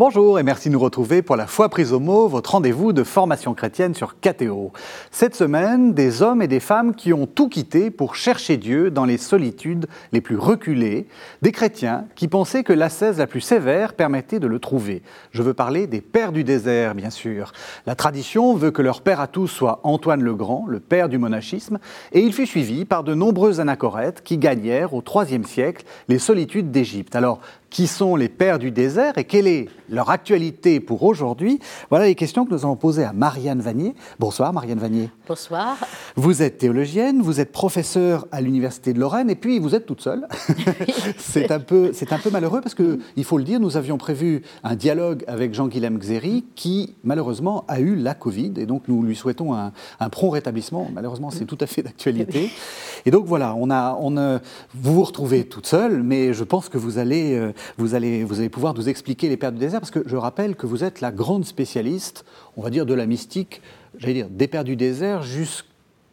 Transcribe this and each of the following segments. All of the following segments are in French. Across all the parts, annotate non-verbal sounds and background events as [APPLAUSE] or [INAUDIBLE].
Bonjour et merci de nous retrouver pour la foi prise au mot, votre rendez-vous de formation chrétienne sur KTO. Cette semaine, des hommes et des femmes qui ont tout quitté pour chercher Dieu dans les solitudes les plus reculées, des chrétiens qui pensaient que l'ascèse la plus sévère permettait de le trouver. Je veux parler des pères du désert, bien sûr. La tradition veut que leur père à tous soit Antoine le Grand, le père du monachisme, et il fut suivi par de nombreux anachorètes qui gagnèrent au IIIe siècle les solitudes d'Égypte. Alors, qui sont les pères du désert et quelle est leur actualité pour aujourd'hui Voilà les questions que nous avons posées à Marianne Vanier. Bonsoir Marianne Vanier. Bonsoir. Vous êtes théologienne, vous êtes professeure à l'Université de Lorraine et puis vous êtes toute seule. [LAUGHS] c'est un, peu, un peu malheureux parce que, il faut le dire, nous avions prévu un dialogue avec Jean-Guilhem Xéry qui malheureusement a eu la Covid et donc nous lui souhaitons un, prompt rétablissement. Malheureusement, c'est tout à fait d'actualité. Et donc voilà, on a, on vous vous retrouvez toute seule, mais je pense que vous allez... Vous allez, vous allez pouvoir nous expliquer les Pères du désert, parce que je rappelle que vous êtes la grande spécialiste, on va dire, de la mystique, j'allais dire, des Pères du désert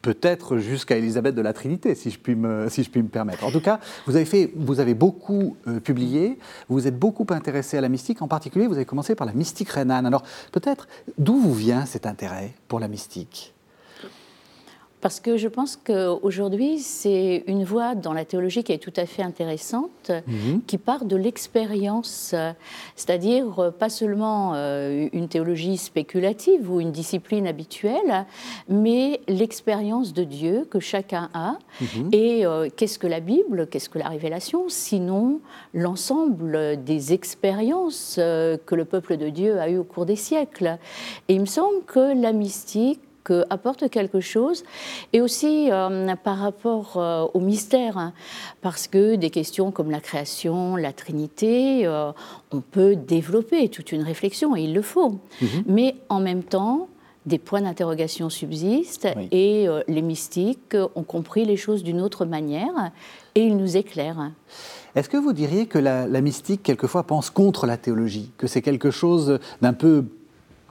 peut-être jusqu'à Élisabeth de la Trinité, si je, puis me, si je puis me permettre. En tout cas, vous avez, fait, vous avez beaucoup euh, publié, vous êtes beaucoup intéressé à la mystique, en particulier, vous avez commencé par la mystique rhénane. Alors, peut-être, d'où vous vient cet intérêt pour la mystique? Parce que je pense qu'aujourd'hui, c'est une voie dans la théologie qui est tout à fait intéressante, mhm. qui part de l'expérience, c'est-à-dire euh, pas seulement euh, une théologie spéculative ou une discipline habituelle, mais l'expérience de Dieu que chacun a. Mhm. Et euh, qu'est-ce que la Bible, qu'est-ce que la révélation, sinon l'ensemble des expériences que le peuple de Dieu a eues au cours des siècles. Et il me semble que la mystique, apporte quelque chose, et aussi euh, par rapport euh, au mystère, hein, parce que des questions comme la création, la Trinité, euh, on peut développer toute une réflexion, et il le faut. Mhm. Mais en même temps, des points d'interrogation subsistent, et les mystiques ont compris les choses d'une autre manière, et ils nous éclairent. Est-ce que vous diriez que la, la, mystique, quelquefois, pense contre la théologie? Que c'est quelque chose d'un peu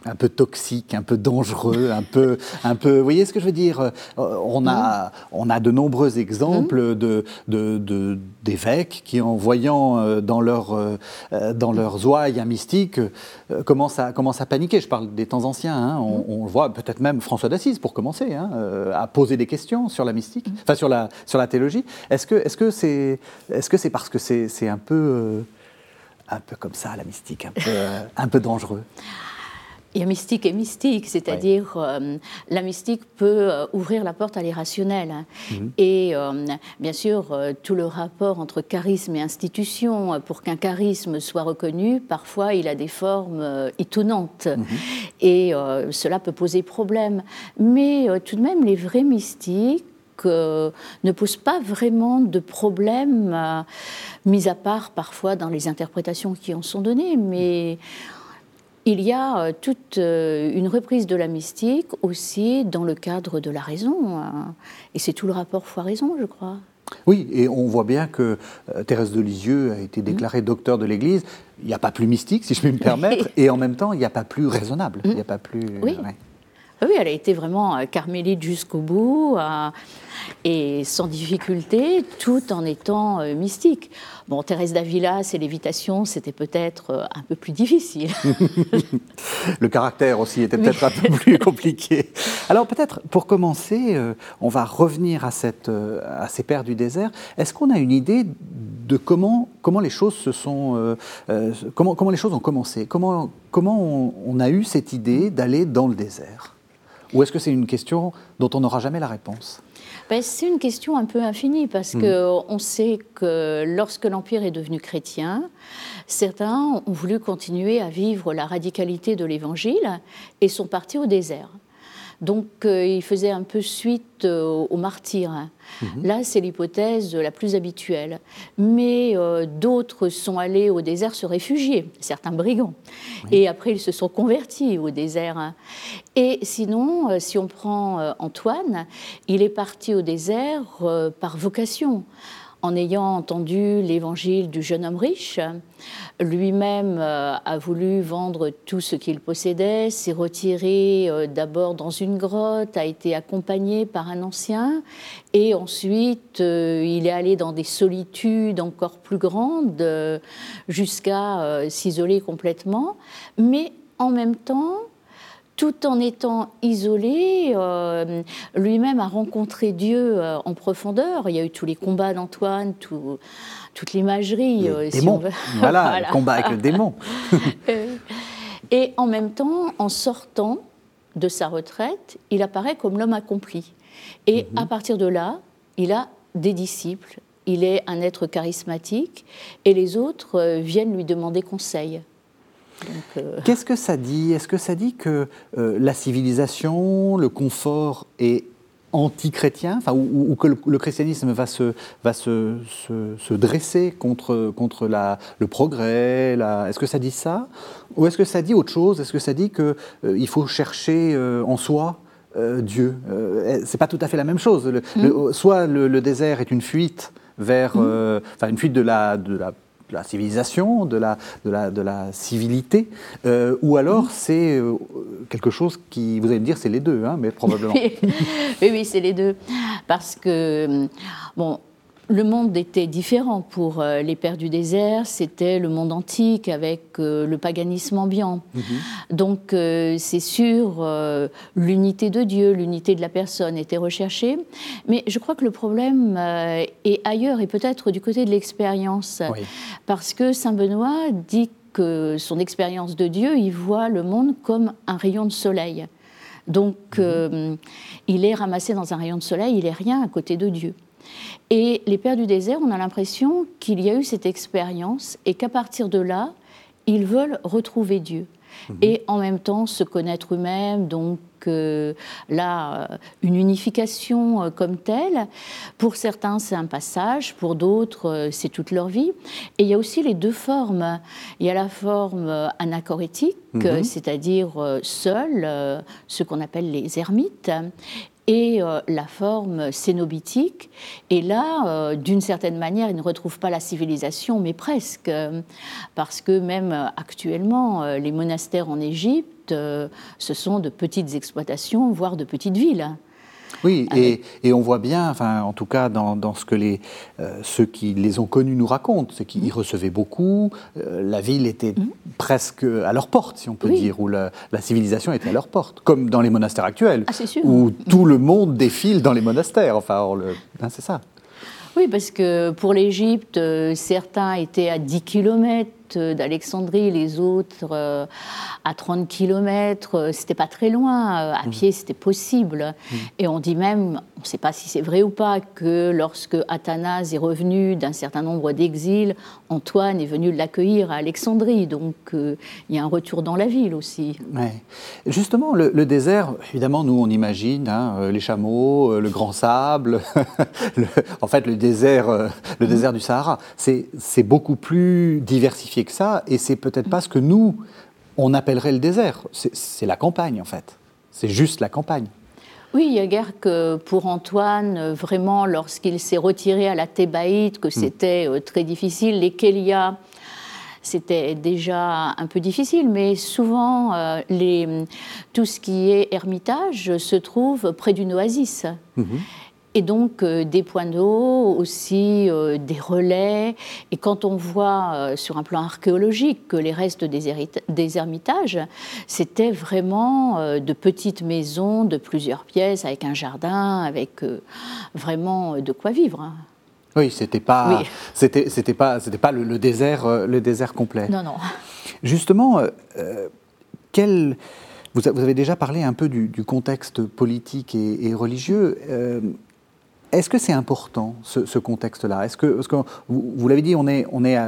un peu toxique, un peu dangereux, un peu, un peu. Vous voyez ce que je veux dire? Euh, On a, on a de nombreux exemples de, d'évêques qui, en voyant euh, dans leur, euh, dans leurs ouailles un mystique, commencent à, commencent à paniquer. Je parle des temps anciens. Hein. On, voit peut-être même François d'Assise, pour commencer, hein, à poser des questions sur la mystique, enfin sur la, sur la théologie. Est-ce que, est-ce que c'est, est-ce que c'est parce que c'est, c'est un peu, un peu comme ça la mystique, un peu, un peu dangereux? Il y a mystique et mystique, c'est-à-dire euh, la mystique peut euh, ouvrir la porte à l'irrationnel. Mhm. Et euh, bien sûr, tout le rapport entre charisme et institution, pour qu'un charisme soit reconnu, parfois il a des formes étonnantes. Mhm. Et cela peut poser problème. Mais tout de même, les vrais mystiques, ne posent pas vraiment de problème, mis à part parfois dans les interprétations qui en sont données. Mais il y a euh, toute euh, une reprise de la mystique aussi dans le cadre de la raison. Hein. Et c'est tout le rapport foi-raison, je crois. Oui, et on voit bien que euh, Thérèse de Lisieux a été déclarée docteur de l'Église. Il n'y a pas plus mystique, si je puis me [LAUGHS] permettre, et en même temps, il n'y a pas plus raisonnable. Il n'y a pas plus. Oui. Oui, elle a été vraiment carmélite jusqu'au bout et sans difficulté, tout en étant euh, mystique. Bon, Thérèse d'Avila, ses lévitations, c'était peut-être euh, un peu plus difficile. [LAUGHS] Le caractère aussi était peut-être un peu plus compliqué. Alors peut-être, pour commencer, euh, on va revenir à, cette, à ces pères du désert. Est-ce qu'on a une idée de comment, comment les choses se sont, comment, comment les choses ont commencé? Comment, comment on a eu cette idée d'aller dans le désert? Ou est-ce que c'est une question dont on n'aura jamais la réponse? Ben, c'est une question un peu infinie parce qu'on hmm. que on sait que lorsque l'Empire est devenu chrétien, certains ont voulu continuer à vivre la radicalité de l'Évangile et sont partis au désert. Donc euh, il faisait un peu suite euh, aux martyrs. Hein. Mhm. Là, c'est l'hypothèse la plus habituelle. Mais euh, d'autres sont allés au désert se réfugier, certains brigands. Et après, ils se sont convertis au désert. Hein. Et sinon, si on prend Antoine, il est parti au désert par vocation en ayant entendu l'évangile du jeune homme riche, lui-même euh, a voulu vendre tout ce qu'il possédait, s'est retiré euh, d'abord dans une grotte, a été accompagné par un ancien, et ensuite euh, il est allé dans des solitudes encore plus grandes jusqu'à s'isoler complètement. Mais en même temps, tout en étant isolé, euh, lui-même a rencontré Dieu euh, en profondeur. Il y a eu tous les combats d'Antoine, toute l'imagerie. Euh, si [LAUGHS] Voilà, le combat avec le démon. [LAUGHS] et en même temps, en sortant de sa retraite, il apparaît comme l'homme accompli. Et mhm. à partir de là, il a des disciples, il est un être charismatique, et les autres viennent lui demander conseil. Euh, Qu'est-ce que ça dit? Est-ce que ça dit que euh, la civilisation, le confort est anti-chrétien, enfin, ou, que le, christianisme va se, va se, se, dresser contre, contre la, le progrès Est-ce que ça dit ça? Ou est-ce que ça dit autre chose? Est-ce que ça dit qu'il euh, faut chercher en soi Dieu? C'est pas tout à fait la même chose. Mm. soit le, désert est une fuite vers, mm. enfin, une fuite de la, de la de la civilisation, de la, de la, de la civilité, euh, ou alors c'est euh, quelque chose qui, vous allez me dire, c'est les deux, hein, mais probablement. [LAUGHS] oui, oui, c'est les deux. Parce que, bon, le monde était différent pour euh, les pères du désert, c'était le monde antique avec euh, le paganisme ambiant. Mhm. Donc euh, c'est sûr, l'unité de Dieu, l'unité de la personne était recherchée, mais je crois que le problème est ailleurs et peut-être du côté de l'expérience, parce que Saint Benoît dit que son expérience de Dieu, il voit le monde comme un rayon de soleil. Donc mhm. il est ramassé dans un rayon de soleil, il est rien à côté de Dieu. Et les Pères du désert, on a l'impression qu'il y a eu cette expérience et qu'à partir de là, ils veulent retrouver Dieu. Mhm. Et en même temps se connaître eux-mêmes, donc euh, là, euh, une unification euh, comme telle. Pour certains, c'est un passage, pour d'autres, c'est toute leur vie. Et il y a aussi les deux formes. Il y a la forme anachorétique, mhm. c'est-à-dire seul, ce qu'on appelle les ermites, et euh, la forme cénobitique. Et là, euh, d'une certaine manière, ils ne retrouvent pas la civilisation, mais presque, parce que même actuellement, euh, les monastères en Égypte, ce sont de petites exploitations, voire de petites villes. Oui, et, et, on voit bien, enfin, en tout cas dans, dans ce que les, euh, ceux qui les ont connus nous racontent, c'est qu'ils recevaient beaucoup, euh, la ville était mhm. presque à leur porte, si on peut dire, où la, civilisation était à leur porte, comme dans les monastères actuels, ah, où tout le monde défile dans les monastères, enfin, hein, c'est ça. Oui, parce que pour l'Égypte, euh, certains étaient à 10 km d'Alexandrie, les autres euh, à 30 km. Euh, c'était pas très loin. Euh, à mmh. pied, c'était possible. Mmh. Et on dit même, on ne sait pas si c'est vrai ou pas, que lorsque Athanase est revenu d'un certain nombre d'exils, Antoine est venu l'accueillir à Alexandrie. Donc il y a un retour dans la ville aussi. Justement, le, désert, évidemment, nous on imagine hein, les chameaux, le grand sable, [LAUGHS] en fait le désert, le mmh. désert du Sahara. C'est beaucoup plus diversifié que ça, et c'est peut-être pas ce que nous, on appellerait le désert. C'est la campagne, en fait. C'est juste la campagne. Oui, il y a guère que pour Antoine, vraiment, lorsqu'il s'est retiré à la Thébaïde, que hmm. c'était euh, très difficile. Les Kélias, c'était déjà un peu difficile, mais souvent, euh, les, tout ce qui est ermitage se trouve près d'une oasis. Hmm et donc euh, des points d'eau, aussi euh, des relais. Et quand on voit euh, sur un plan archéologique que les restes des, ermitages, c'était vraiment de petites maisons de plusieurs pièces avec un jardin, avec vraiment de quoi vivre. Hein. Oui, c'était pas, c'était, c'était pas, c'était pas le, désert, le désert complet. Non, non. Justement, quel vous, avez déjà parlé un peu du, contexte politique et, religieux. Est-ce que c'est important, ce, contexte-là? Est-ce que, vous, l'avez dit, on est, on est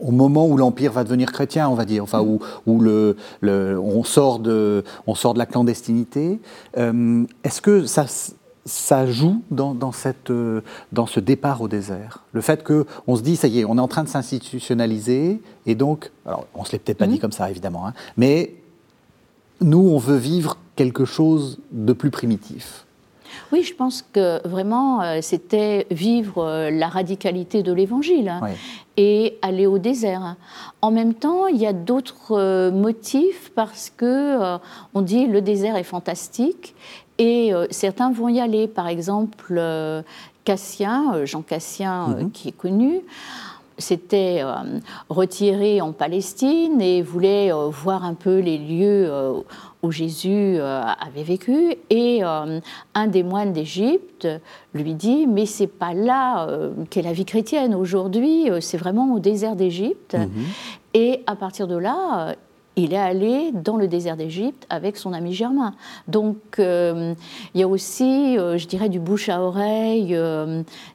au moment où l'Empire va devenir chrétien, on va dire, enfin, où, où le, on, sort de, on sort de la clandestinité. Euh, est-ce que ça, ça joue dans, cette, dans ce départ au désert? Le fait qu'on se dit, ça y est, on est en train de s'institutionnaliser, et donc, alors on ne se l'est peut-être pas dit mhm. comme ça, évidemment, hein, mais nous, on veut vivre quelque chose de plus primitif. Oui, je pense que vraiment, euh, c'était vivre euh, la radicalité de l'Évangile hein, et aller au désert. En même temps, il y a d'autres euh, motifs parce que on dit le désert est fantastique et certains vont y aller. Par exemple, Cassien, Jean Cassien, mhm. qui est connu, s'était retiré en Palestine et voulait voir un peu les lieux où Jésus euh, avait vécu. Et euh, un des moines d'Égypte lui dit Mais c'est pas là euh, qu'est la vie chrétienne. Aujourd'hui, c'est vraiment au désert d'Égypte. Mhm. Et à partir de là, il est allé dans le désert d'Égypte avec son ami Germain. Donc il y a aussi, je dirais, du bouche à oreille,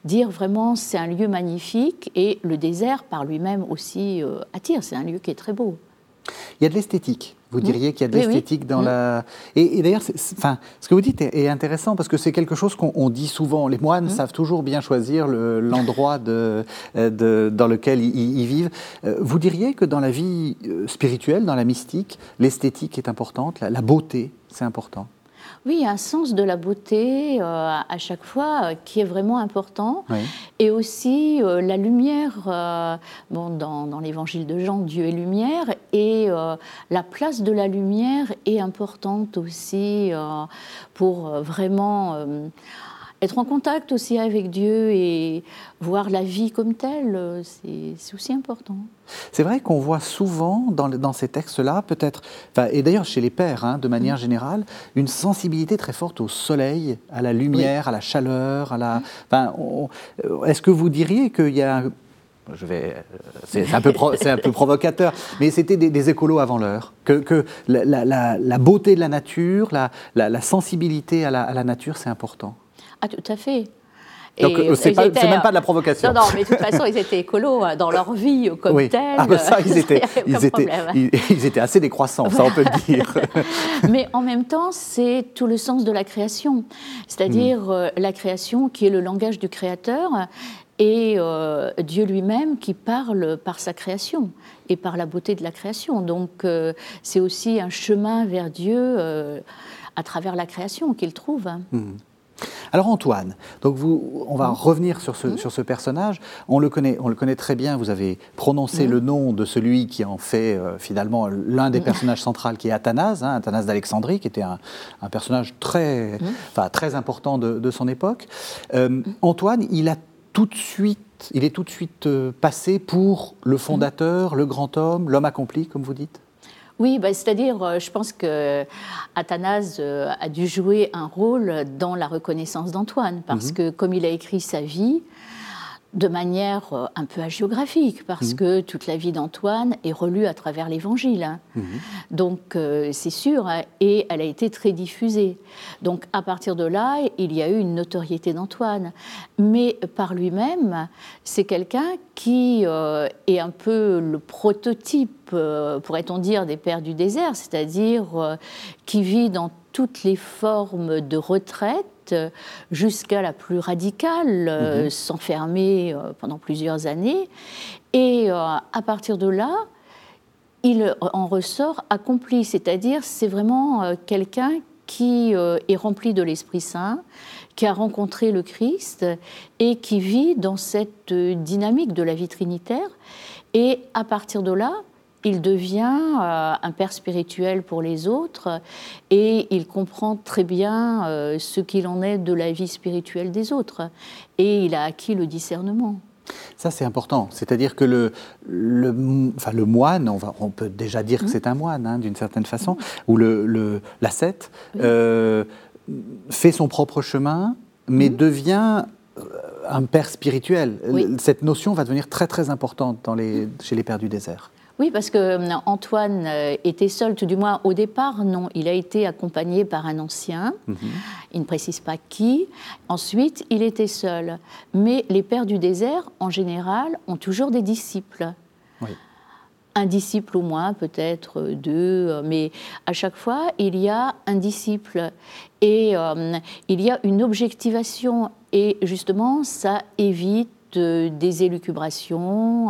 dire vraiment c'est un lieu magnifique et le désert par lui-même aussi attire, c'est un lieu qui est très beau. Il y a de l'esthétique vous diriez qu'il y a de l'esthétique dans la. Et, d'ailleurs, enfin, ce que vous dites est, intéressant parce que c'est quelque chose qu'on dit souvent. Les moines mmh. savent toujours bien choisir l'endroit de, dans lequel ils, vivent. Euh, vous diriez que dans la vie euh, spirituelle, dans la mystique, l'esthétique est importante, la beauté, c'est important? Oui, un sens de la beauté euh, à chaque fois euh, qui est vraiment important. Et aussi euh, la lumière, bon, dans, dans l'évangile de Jean, Dieu est lumière. Et la place de la lumière est importante aussi pour vraiment être en contact aussi avec Dieu et voir la vie comme telle, c'est aussi important. C'est vrai qu'on voit souvent dans, dans ces textes-là, peut-être, et d'ailleurs chez les pères, hein, de manière mm. générale, une sensibilité très forte au soleil, à la lumière, à la chaleur, à la. Mm. Est-ce que vous diriez qu'il y a je vais, euh, c'est un, peu un peu provocateur, mais c'était des, écolos avant l'heure. Que, que la, la, beauté de la nature, la, la sensibilité à la nature, c'est important. Ah, tout à fait. Donc, euh, c'est même pas de la provocation. Non, non, mais de toute façon, ils étaient écolos hein, dans leur vie comme oui. telle. Ah, ben ça, ils étaient, [LAUGHS] ils, étaient, [LAUGHS] ils, étaient, assez décroissants, ça, on peut le dire. [LAUGHS] mais en même temps, c'est tout le sens de la création. C'est-à-dire hmm. euh, la création qui est le langage du Créateur et euh, Dieu lui-même qui parle par sa création et par la beauté de la création. Donc, c'est aussi un chemin vers Dieu à travers la création qu'il trouve. Hmm. Alors Antoine, donc vous, on va mmh. revenir sur ce, mmh. sur ce personnage. On le, connaît, on le connaît très bien, vous avez prononcé mmh. le nom de celui qui en fait euh, finalement l'un des personnages centraux, qui est Athanase, hein, Athanase d'Alexandrie, qui était un, personnage très, très important de, son époque. Euh, Antoine, il a tout de suite, il est tout de suite euh, passé pour le fondateur, le grand homme, l'homme accompli, comme vous dites? Oui, bah, c'est-à-dire, euh, je pense que Athanase euh, a dû jouer un rôle dans la reconnaissance d'Antoine, parce mhm. que comme il a écrit sa vie, de manière euh, un peu hagiographique, parce mhm. que toute la vie d'Antoine est relue à travers l'Évangile. Hein. Mhm. Donc c'est sûr, hein, et elle a été très diffusée. Donc à partir de là, il y a eu une notoriété d'Antoine. Mais par lui-même, c'est quelqu'un qui est un peu le prototype euh, pourrait-on dire, des pères du désert, c'est-à-dire euh, qui vit dans toutes les formes de retraite jusqu'à la plus radicale, mhm. s'enfermer euh, pendant plusieurs années. Et à partir de là, il en ressort accompli, c'est-à-dire c'est vraiment quelqu'un qui est rempli de l'Esprit Saint, qui a rencontré le Christ et qui vit dans cette dynamique de la vie trinitaire. Et à partir de là, il devient euh, un père spirituel pour les autres et il comprend très bien euh, ce qu'il en est de la vie spirituelle des autres. Et il a acquis le discernement. Ça, c'est important. C'est-à-dire que le, le, enfin, le moine, on, va, on peut déjà dire que mmh. c'est un moine, hein, d'une certaine façon, ou le, l'ascète, euh, fait son propre chemin, mais mmh. devient un père spirituel. Cette notion va devenir très très importante dans les, chez les pères du désert. Oui, parce que euh, Antoine euh, était seul, tout du moins au départ, non. Il a été accompagné par un ancien, mhm. il ne précise pas qui. Ensuite, il était seul. Mais les pères du désert, en général, ont toujours des disciples. Un disciple au moins, peut-être deux, mais à chaque fois, il y a un disciple. Et euh, il y a une objectivation. Et justement, ça évite des élucubrations,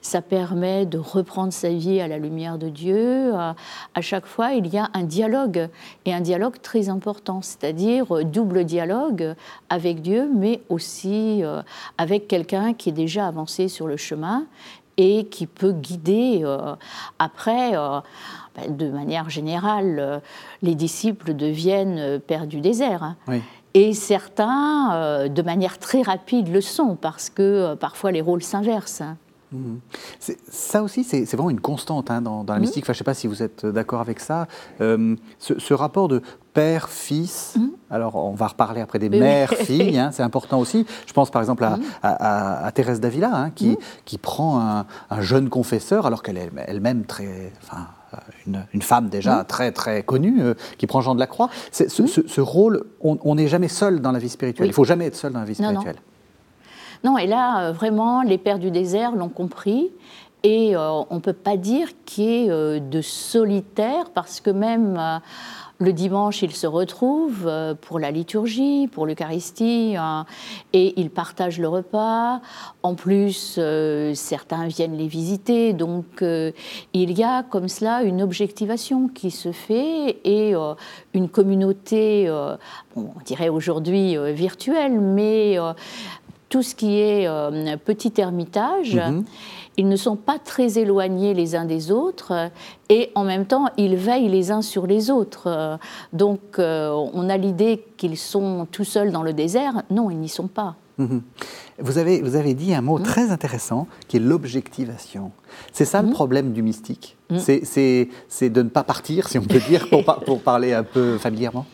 ça permet de reprendre sa vie à la lumière de Dieu. À chaque fois, il y a un dialogue, et un dialogue très important, c'est-à-dire double dialogue avec Dieu, mais aussi avec quelqu'un qui est déjà avancé sur le chemin et qui peut guider après ben, de manière générale, les disciples deviennent pères du désert. Oui. Et certains, euh, de manière très rapide, le sont, parce que euh, parfois les rôles s'inversent. Mhm. Ça aussi, c'est vraiment une constante hein, dans, la mhm. mystique. Enfin, je ne sais pas si vous êtes d'accord avec ça. Euh, ce, rapport de père-fils, mhm. alors on va reparler après des mères-filles, hein, c'est important aussi. Je pense par exemple à, Thérèse d'Avila, hein, qui, qui, prend un, un, jeune confesseur, alors qu'elle est elle-même très. Enfin, une, femme déjà très très connue euh, qui prend Jean de la Croix. Ce, rôle, on n'est jamais seul dans la vie spirituelle. Il Il faut jamais être seul dans la vie spirituelle. Non, et là, euh, vraiment, les pères du désert l'ont compris. Et euh, on ne peut pas dire qu'il y ait de solitaire, parce que même le dimanche, ils se retrouvent euh, pour la liturgie, pour l'Eucharistie, hein, et ils partagent le repas. En plus, euh, certains viennent les visiter. Donc, euh, il y a comme cela une objectivation qui se fait et une communauté, on dirait aujourd'hui virtuelle, mais tout ce qui est petit ermitage. Mm-hmm ils ne sont pas très éloignés les uns des autres et en même temps ils veillent les uns sur les autres. Donc euh, on a l'idée qu'ils sont tout seuls dans le désert. Non, ils n'y sont pas. Mhm. Vous, avez, vous avez dit un mot mhm. très intéressant qui est l'objectivation. C'est ça le mhm. problème du mystique. C'est de ne pas partir, si on peut dire, pour, pour parler un peu familièrement?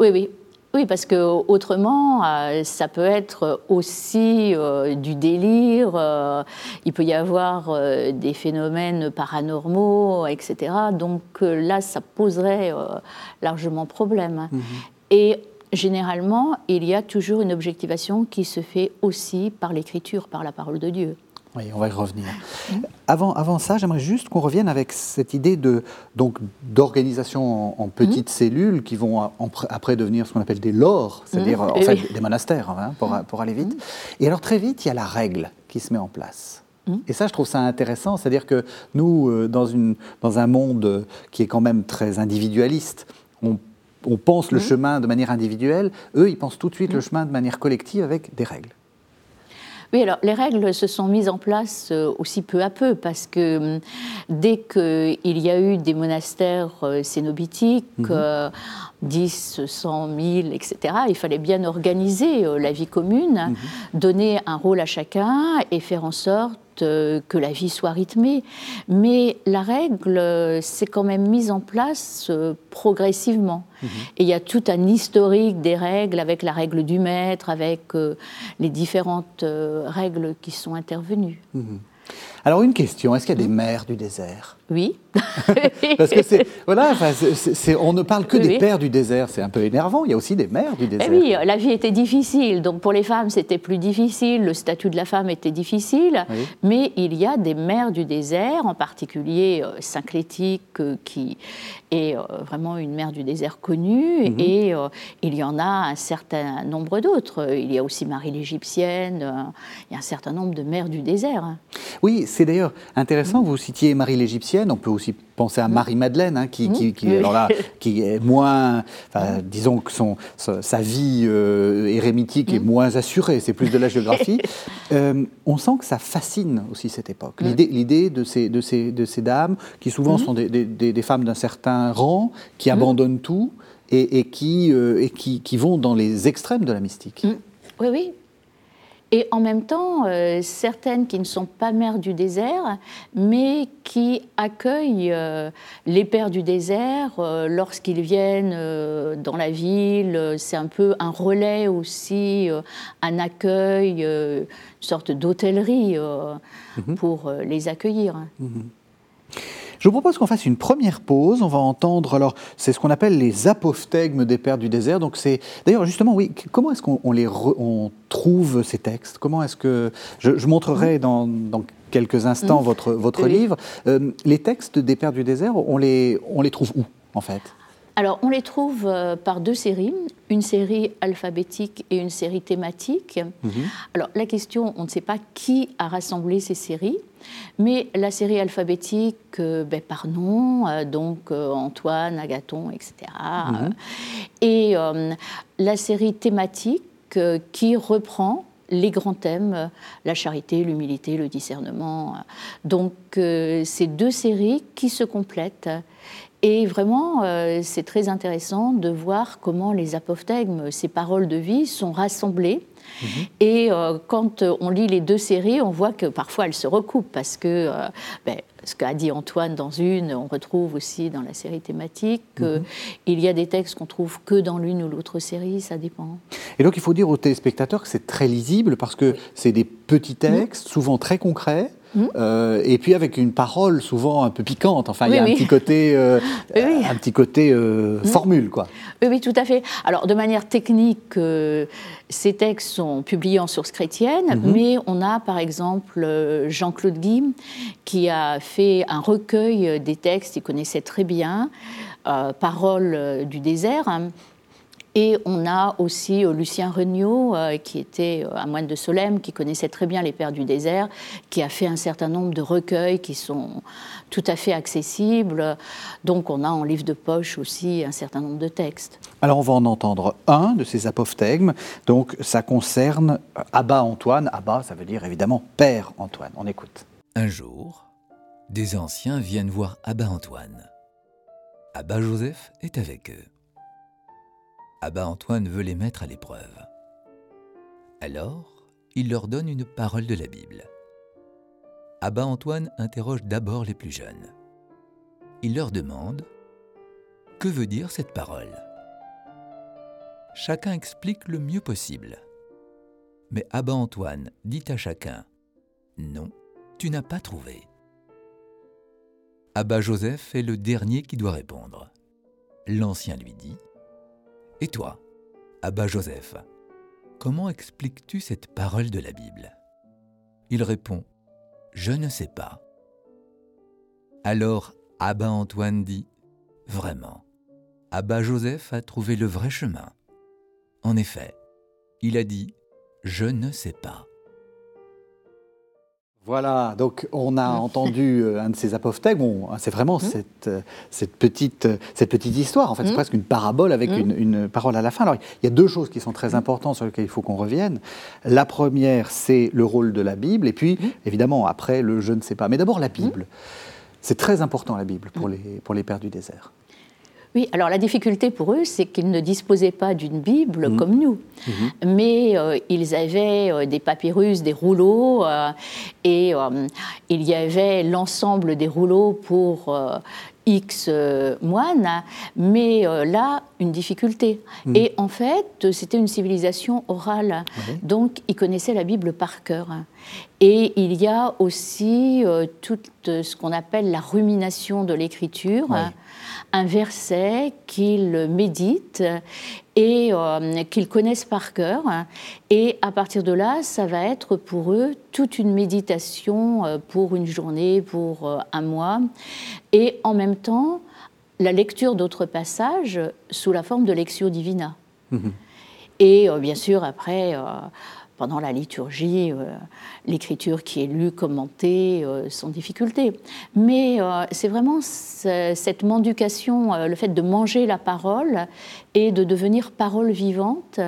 Oui, oui. Oui, parce que autrement, euh, ça peut être aussi euh, du délire. Euh, il peut y avoir des phénomènes paranormaux, etc. Donc là, ça poserait largement problème. Mhm. Et généralement, il y a toujours une objectivation qui se fait aussi par l'écriture, par la parole de Dieu. Oui, on va y revenir. Avant, avant ça, j'aimerais juste qu'on revienne avec cette idée de donc d'organisation en, petites mhm. cellules qui vont après devenir ce qu'on appelle des lores, c'est-à-dire mhm. en fait des monastères hein, pour, pour, aller vite. Mhm. Et alors très vite, il y a la règle qui se met en place. Et ça, je trouve ça intéressant, c'est-à-dire que nous, euh, dans, une, dans un monde qui est quand même très individualiste, on on pense le chemin de manière individuelle, eux, ils pensent tout de suite le chemin de manière collective avec des règles. Oui, alors les règles se sont mises en place euh, aussi peu à peu, parce que hum, dès qu'il y a eu des monastères euh, cénobitiques, 10, 100 000, etc., il fallait bien organiser euh, la vie commune, mhm. donner un rôle à chacun et faire en sorte euh, que la vie soit rythmée. Mais la règle s'est quand même mise en place euh, progressivement. Mhm. Et il y a tout un historique des règles, avec la règle du maître, avec euh, les différentes règles qui sont intervenues. Mhm. Alors une question, est-ce qu'il y a des mers du désert? Oui. [LAUGHS] Parce que c'est voilà, on ne parle que des pères du désert, c'est un peu énervant. Il y a aussi des mères du eh désert. oui, la vie était difficile, donc pour les femmes c'était plus difficile, le statut de la femme était difficile, mais il y a des mères du désert, en particulier euh, Saint-Clétique euh, qui est euh, vraiment une mère du désert connue, mhm. et il y en a un certain nombre d'autres. Il y a aussi Marie l'Égyptienne, il y a un certain nombre de mères du désert. Oui, c'est d'ailleurs intéressant vous citiez Marie l'Égyptienne. On peut aussi penser à Marie-Madeleine, hein, qui, qui, [LAUGHS] est moins, disons que son, sa vie euh, érémitique est moins assurée, c'est plus de la géographie. [LAUGHS] Euh, on sent que ça fascine aussi cette époque. L'idée de ces, de, ces, de ces dames, qui souvent sont des, des, femmes d'un certain rang, qui abandonnent tout et, et qui, euh, et qui, qui, vont dans les extrêmes de la mystique. Oui, oui, et en même temps, euh, certaines qui ne sont pas mères du désert, mais qui accueillent euh, les pères du désert euh, lorsqu'ils viennent dans la ville. C'est un peu un relais aussi, un accueil, une sorte d'hôtellerie mhm. pour les accueillir. Mhm. Je vous propose qu'on fasse une première pause. On va entendre, alors, c'est ce qu'on appelle les apophthegmes des pères du désert. Donc, c'est. D'ailleurs, justement, oui, comment est-ce qu'on les on trouve ces textes? Comment est-ce que. Je, montrerai dans, quelques instants votre, votre livre. Euh, les textes des pères du désert, on les, on les trouve où, en fait? Alors, on les trouve euh, par deux séries, une série alphabétique et une série thématique. Mhm. Alors, la question, on ne sait pas qui a rassemblé ces séries, mais la série alphabétique, euh, ben, par nom, euh, donc Antoine, Agathon, etc. Et mhm. la série thématique qui reprend les grands thèmes, la charité, l'humilité, le discernement. Donc, ces deux séries qui se complètent et vraiment, euh, c'est très intéressant de voir comment les apophthegmes, ces paroles de vie, sont rassemblées. Mhm. Et euh, quand on lit les deux séries, on voit que parfois elles se recoupent parce que euh, ben, ce qu'a dit Antoine dans une, on retrouve aussi dans la série thématique. Mhm. Il y a des textes qu'on trouve que dans l'une ou l'autre série, ça dépend. Et donc il faut dire aux téléspectateurs que c'est très lisible parce que c'est des petits textes, souvent très concrets. Euh, et puis avec une parole souvent un peu piquante. Enfin, il y a un petit côté, euh, un petit côté euh, formule, quoi. Oui, tout à fait. Alors, de manière technique, ces textes sont publiés en source chrétienne, hmm. mais on a par exemple Jean-Claude Guy qui a fait un recueil des textes qu'il connaissait très bien, Paroles du désert. Hein, et on a aussi euh, Lucien Regnault, euh, qui était euh, un moine de Solem, qui connaissait très bien les Pères du désert, qui a fait un certain nombre de recueils qui sont tout à fait accessibles. Donc on a en livre de poche aussi un certain nombre de textes. Alors on va en entendre un de ces apophthegmes. Donc ça concerne Abba Antoine. Abba, ça veut dire évidemment Père Antoine. On écoute. Un jour, des anciens viennent voir Abba Antoine. Abba Joseph est avec eux. Abba Antoine veut les mettre à l'épreuve. Alors, il leur donne une parole de la Bible. Abba Antoine interroge d'abord les plus jeunes. Il leur demande Que veut dire cette parole? Chacun explique le mieux possible. Mais Abba Antoine dit à chacun Non, tu n'as pas trouvé. Abba Joseph est le dernier qui doit répondre. L'ancien lui dit et toi, Abba Joseph, comment expliques-tu cette parole de la Bible? Il répond Je ne sais pas. Alors Abba Antoine dit Vraiment, Abba Joseph a trouvé le vrai chemin. En effet, il a dit Je ne sais pas. Voilà, donc on a [LAUGHS] entendu euh, un de ces apophthegmes. Bon, c'est vraiment mmh. cette, euh, cette, petite, euh, cette petite histoire. En fait, c'est mmh. presque une parabole avec mmh. une, parole à la fin. Alors, il y a deux choses qui sont très importantes sur lesquelles il faut qu'on revienne. La première, c'est le rôle de la Bible. Et puis, évidemment, après, le je ne sais pas. Mais d'abord, la Bible. C'est très important, la Bible, pour les, pour les pères du désert. Oui, alors la difficulté pour eux, c'est qu'ils ne disposaient pas d'une Bible mmh. comme nous, mmh. mais euh, ils avaient euh, des papyrus, des rouleaux, euh, et il y avait l'ensemble des rouleaux pour X moines, mais là, une difficulté. Mmh. Et en fait, c'était une civilisation orale, donc ils connaissaient la Bible par cœur. Et il y a aussi tout ce qu'on appelle la rumination de l'écriture un verset qu'ils méditent et euh, qu'ils connaissent par cœur. Et à partir de là, ça va être pour eux toute une méditation euh, pour une journée, pour euh, un mois. Et en même temps, la lecture d'autres passages sous la forme de lectio divina. Mmh et bien sûr, après pendant la liturgie, euh, l'écriture qui est lue, commentée, euh, sans difficulté. Mais euh, c'est vraiment cette mendication, le fait de manger la parole et de devenir parole vivante.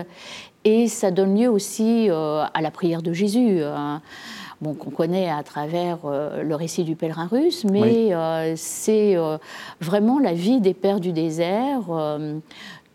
Et ça donne lieu aussi à la prière de Jésus. Hein. Bon, qu'on connaît à travers le récit du pèlerin russe, mais c'est vraiment la vie des pères du désert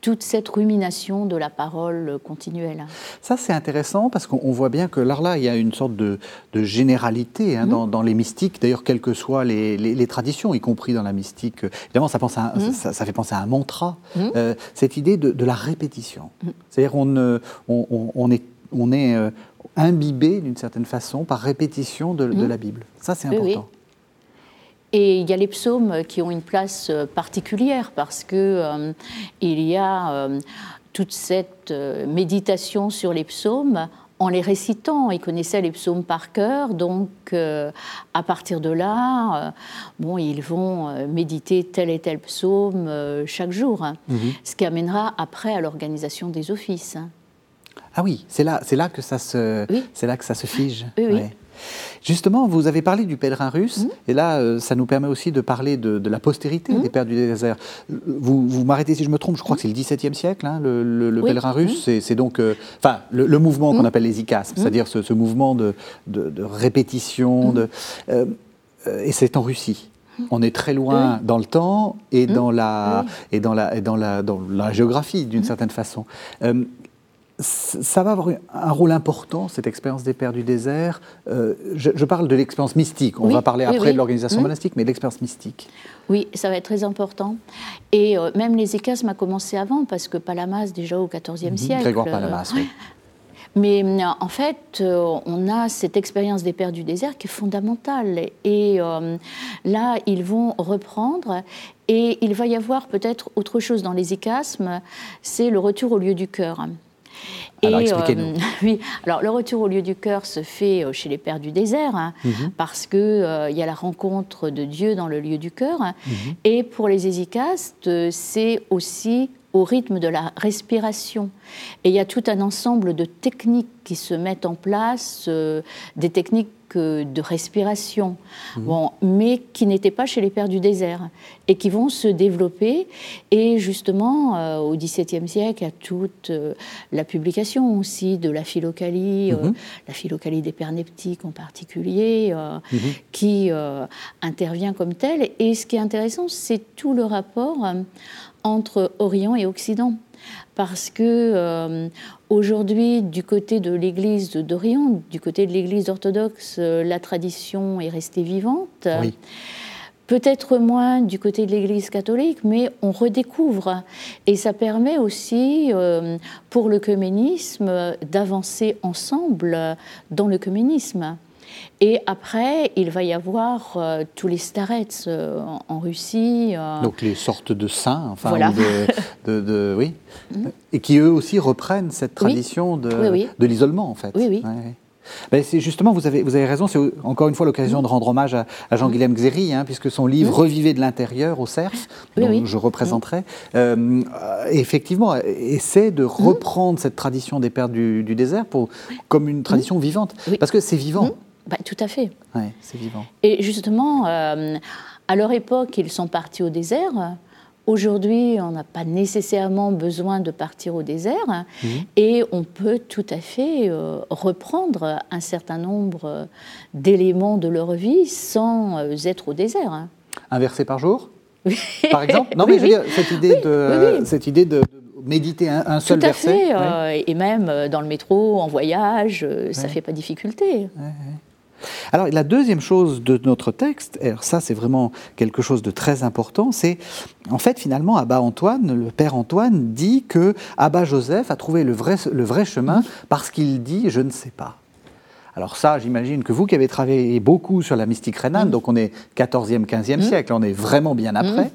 toute cette rumination de la parole continuelle. Ça, c'est intéressant parce qu'on voit bien que là, il y a une sorte de, généralité hein, mmh. dans, les mystiques, d'ailleurs, quelles que soient les, traditions, y compris dans la mystique. Évidemment, ça, pense mmh. ça, fait penser à un mantra, mmh. euh, cette idée de, la répétition. C'est-à-dire qu'on on, est, on est euh, imbibé d'une certaine façon par répétition de, la Bible. Ça, c'est important. Et il y a les psaumes qui ont une place euh, particulière parce que euh, il y a euh, toute cette méditation sur les psaumes en les récitant. Ils connaissaient les psaumes par cœur, donc à partir de là, bon, ils vont méditer tel et tel psaume chaque jour, hein. mhm. ce qui amènera après à l'organisation des offices. Hein. Ah oui, c'est là, c'est là que ça se, c'est là que ça se fige. Oui, Justement, vous avez parlé du pèlerin russe, mmh. et là, euh, ça nous permet aussi de parler de, la postérité mmh. des pères du désert. Vous, vous m'arrêtez si je me trompe, je crois que c'est le XVIIe siècle, hein, le, pèlerin russe. Mmh. C'est donc, euh, le, mouvement qu'on appelle les icasmes, c'est-à-dire ce, mouvement de, répétition, de, euh, et c'est en Russie. On est très loin dans le temps et dans la, et dans la, et dans la, dans la géographie, d'une certaine façon ça va avoir un rôle important, cette expérience des Pères du désert. Euh, je, parle de l'expérience mystique. On va parler après de l'organisation mmh. monastique, mais l'expérience mystique. Oui, ça va être très important. Et euh, même les écasmes a commencé avant, parce que Palamas, déjà au XIVe mmh. siècle. Grégoire Palamas, oui. [LAUGHS] Mais en fait, euh, on a cette expérience des Pères du désert qui est fondamentale. Et là, ils vont reprendre. Et il va y avoir peut-être autre chose dans les écasmes, c'est le retour au lieu du cœur. Alors, expliquez-nous. Euh, [LAUGHS] oui, alors le retour au lieu du cœur se fait euh, chez les Pères du désert, hein, mhm. parce qu'il euh, y a la rencontre de Dieu dans le lieu du cœur. Mhm. Et pour les hésicastes, c'est aussi au rythme de la respiration. Et il y a tout un ensemble de techniques qui se mettent en place, des techniques de respiration, mhm. bon, mais qui n'étaient pas chez les pères du désert et qui vont se développer. Et justement, euh, au XVIIe siècle, il y a toute euh, la publication aussi de la philocalie, euh, mhm. la philocalie des pères neptiques en particulier, mhm. qui intervient comme telle. Et ce qui est intéressant, c'est tout le rapport entre Orient et Occident parce que euh, aujourd'hui, du côté de l'Église d'Orient, du côté de l'Église orthodoxe, euh, la tradition est restée vivante. Peut-être moins du côté de l'Église catholique, mais on redécouvre. Et ça permet aussi, euh, pour le communisme, d'avancer ensemble dans le communisme. Et après, il va y avoir euh, tous les starets euh, en, Russie. Euh, Donc les sortes de saints, enfin, de, oui, [LAUGHS] mm. et qui eux aussi reprennent cette tradition de, de l'isolement, en fait. Oui, oui. Ben, c'est justement, vous avez, vous avez raison, c'est encore une fois l'occasion mm. de rendre hommage à, Jean-Guilhem Xéry, hein, puisque son livre mm. Revivez de l'intérieur au cerf, dont je représenterai, effectivement, essaie de reprendre cette tradition des pères du, désert pour, comme une tradition vivante. Parce que c'est vivant. Bah, tout à fait. Oui, c'est vivant. Et justement, euh, à leur époque, ils sont partis au désert. Aujourd'hui, on n'a pas nécessairement besoin de partir au désert mhm. et on peut tout à fait euh, reprendre un certain nombre d'éléments de leur vie sans euh, être au désert. Un verset par jour? Par exemple? [LAUGHS] Non, mais je veux dire, cette idée, de, cette idée de, méditer un, seul Tout à verset? Fait, et même dans le métro, en voyage, ça ne fait pas difficulté. Alors la deuxième chose de notre texte, et ça c'est vraiment quelque chose de très important, c'est en fait finalement Abba Antoine, le père Antoine dit que Abba Joseph a trouvé le vrai, le vrai chemin parce qu'il dit je ne sais pas. Alors ça, j'imagine que vous qui avez travaillé beaucoup sur la mystique rhénane, mm. donc on est 14e, 15e mm. siècle, on est vraiment bien après, mm.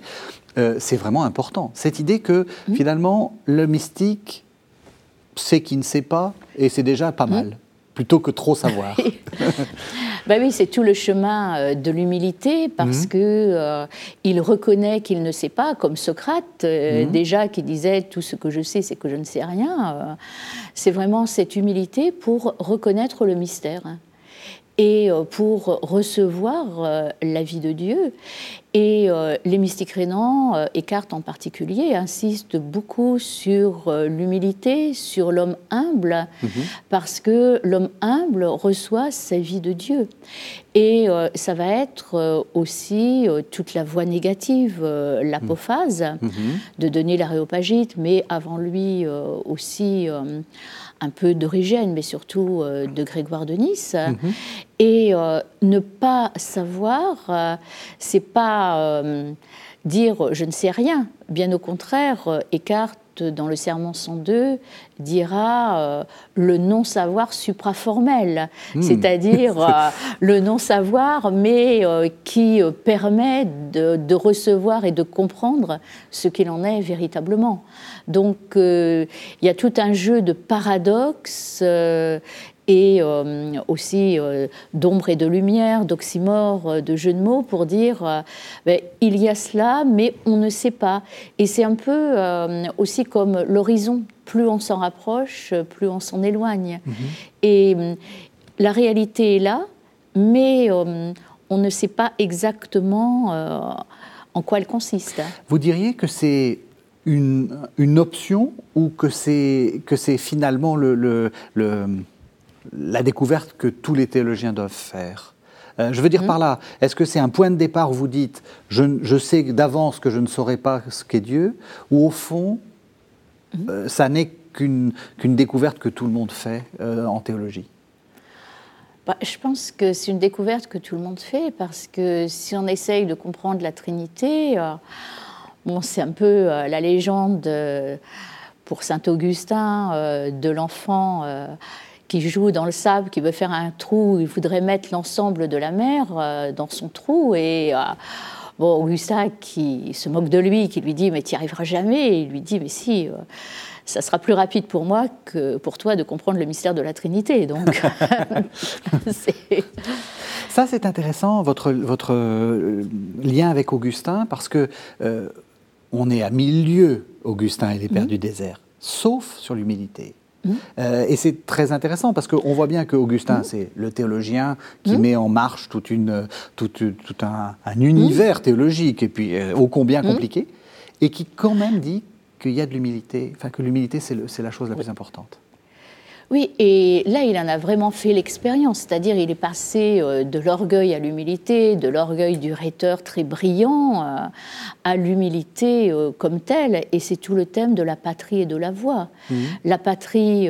euh, c'est vraiment important. Cette idée que finalement le mystique sait qu'il ne sait pas, et c'est déjà pas mal plutôt que trop savoir. [LAUGHS] ben oui, c'est tout le chemin euh, de l'humilité parce mhm. que euh, il reconnaît qu'il ne sait pas, comme Socrate euh, mhm. déjà qui disait tout ce que je sais, c'est que je ne sais rien. c'est vraiment cette humilité pour reconnaître le mystère et pour recevoir la vie de Dieu. Et euh, les mystiques rénants, euh, Eckhart en particulier, insistent beaucoup sur euh, l'humilité, sur l'homme humble, mhm. parce que l'homme humble reçoit sa vie de Dieu. Et ça va être aussi toute la voie négative, l'apophase, mhm. de donner l'aréopagite, mais avant lui aussi un peu d'Origène, mais surtout de Grégoire de Nice. Mhm. Et ne pas savoir, c'est pas euh, dire je ne sais rien. Bien au contraire, Eckhart, dans le Sermon 102, dira euh, le non-savoir supraformel, hmm. c'est-à-dire [LAUGHS] euh, le non-savoir, mais qui permet de, recevoir et de comprendre ce qu'il en est véritablement. Donc il y a tout un jeu de paradoxes et aussi d'ombre et de lumière, d'oxymore, de jeux de mots pour dire ben, il y a cela, mais on ne sait pas. Et c'est un peu aussi comme l'horizon. Plus on s'en rapproche, plus on s'en éloigne. Mhm. Et la réalité est là, mais on ne sait pas exactement en quoi elle consiste. Vous diriez que c'est une, une, option ou que c'est, que c'est finalement le, le, la découverte que tous les théologiens doivent faire euh, je veux dire mmh. par là, est-ce que c'est un point de départ où vous dites je, je sais d'avance que je ne saurais pas ce qu'est Dieu, ou au fond, mmh. euh, ça n'est qu'une, découverte que tout le monde fait euh, en théologie? Bah, je pense que c'est une découverte que tout le monde fait parce que si on essaye de comprendre la Trinité, bon, c'est un peu la légende pour saint Augustin de l'enfant qui joue dans le sable, qui veut faire un trou, il voudrait mettre l'ensemble de la mer dans son trou et bon, Augustin qui se moque de lui, qui lui dit mais tu n'y arriveras jamais, et il lui dit mais si ça sera plus rapide pour moi que pour toi de comprendre le mystère de la Trinité. Donc, [LAUGHS] [LAUGHS] ça c'est intéressant votre votre euh, lien avec Augustin parce que euh, on est à mille lieues Augustin et les pères mhm. du désert, sauf sur l'humilité. Euh, et c'est très intéressant parce qu'on voit bien que Augustin, mhm. c'est le théologien qui met en marche toute une, tout, tout un, un, univers théologique et puis ô combien compliqué, et qui quand même dit qu'il y a de l'humilité, enfin que l'humilité c'est la chose la plus importante. Oui, et là, il en a vraiment fait l'expérience, c'est-à-dire il est passé euh, de l'orgueil à l'humilité, de l'orgueil du rhéteur très brillant euh, à l'humilité euh, comme telle, et c'est tout le thème de la patrie et de la voix. Mhm. La patrie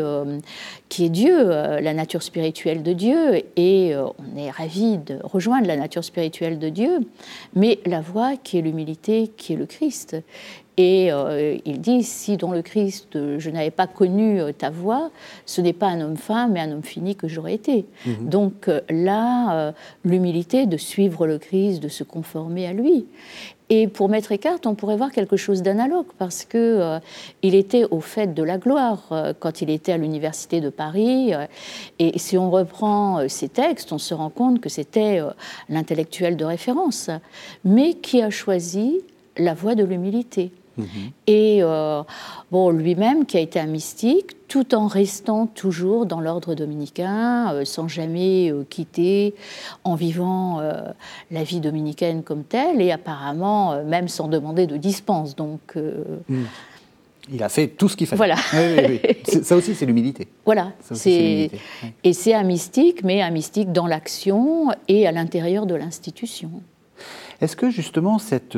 qui est Dieu, la nature spirituelle de Dieu, et on est ravi de rejoindre la nature spirituelle de Dieu, mais la voix qui est l'humilité, qui est le Christ. Et euh, il dit, si dans le Christ je n'avais pas connu euh, ta voix, ce n'est pas un homme fin, mais un homme fini que j'aurais été. Mhm. Donc euh, là, l'humilité de suivre le Christ, de se conformer à lui. Et pour Maître Eckhart, on pourrait voir quelque chose d'analogue parce que il était au fait de la gloire quand il était à l'université de Paris. et si on reprend ses textes, on se rend compte que c'était l'intellectuel de référence, mais qui a choisi la voie de l'humilité. Mhm. Et euh, bon, lui-même, qui a été un mystique, tout en restant toujours dans l'ordre dominicain, euh, sans jamais euh, quitter, en vivant la vie dominicaine comme telle, et apparemment même sans demander de dispense. Donc. Mhm. Il a fait tout ce qu'il fallait. Voilà. [LAUGHS] Ça aussi, c'est l'humilité. Voilà. C'est Et c'est un mystique, mais un mystique dans l'action et à l'intérieur de l'institution. Est-ce que justement cette,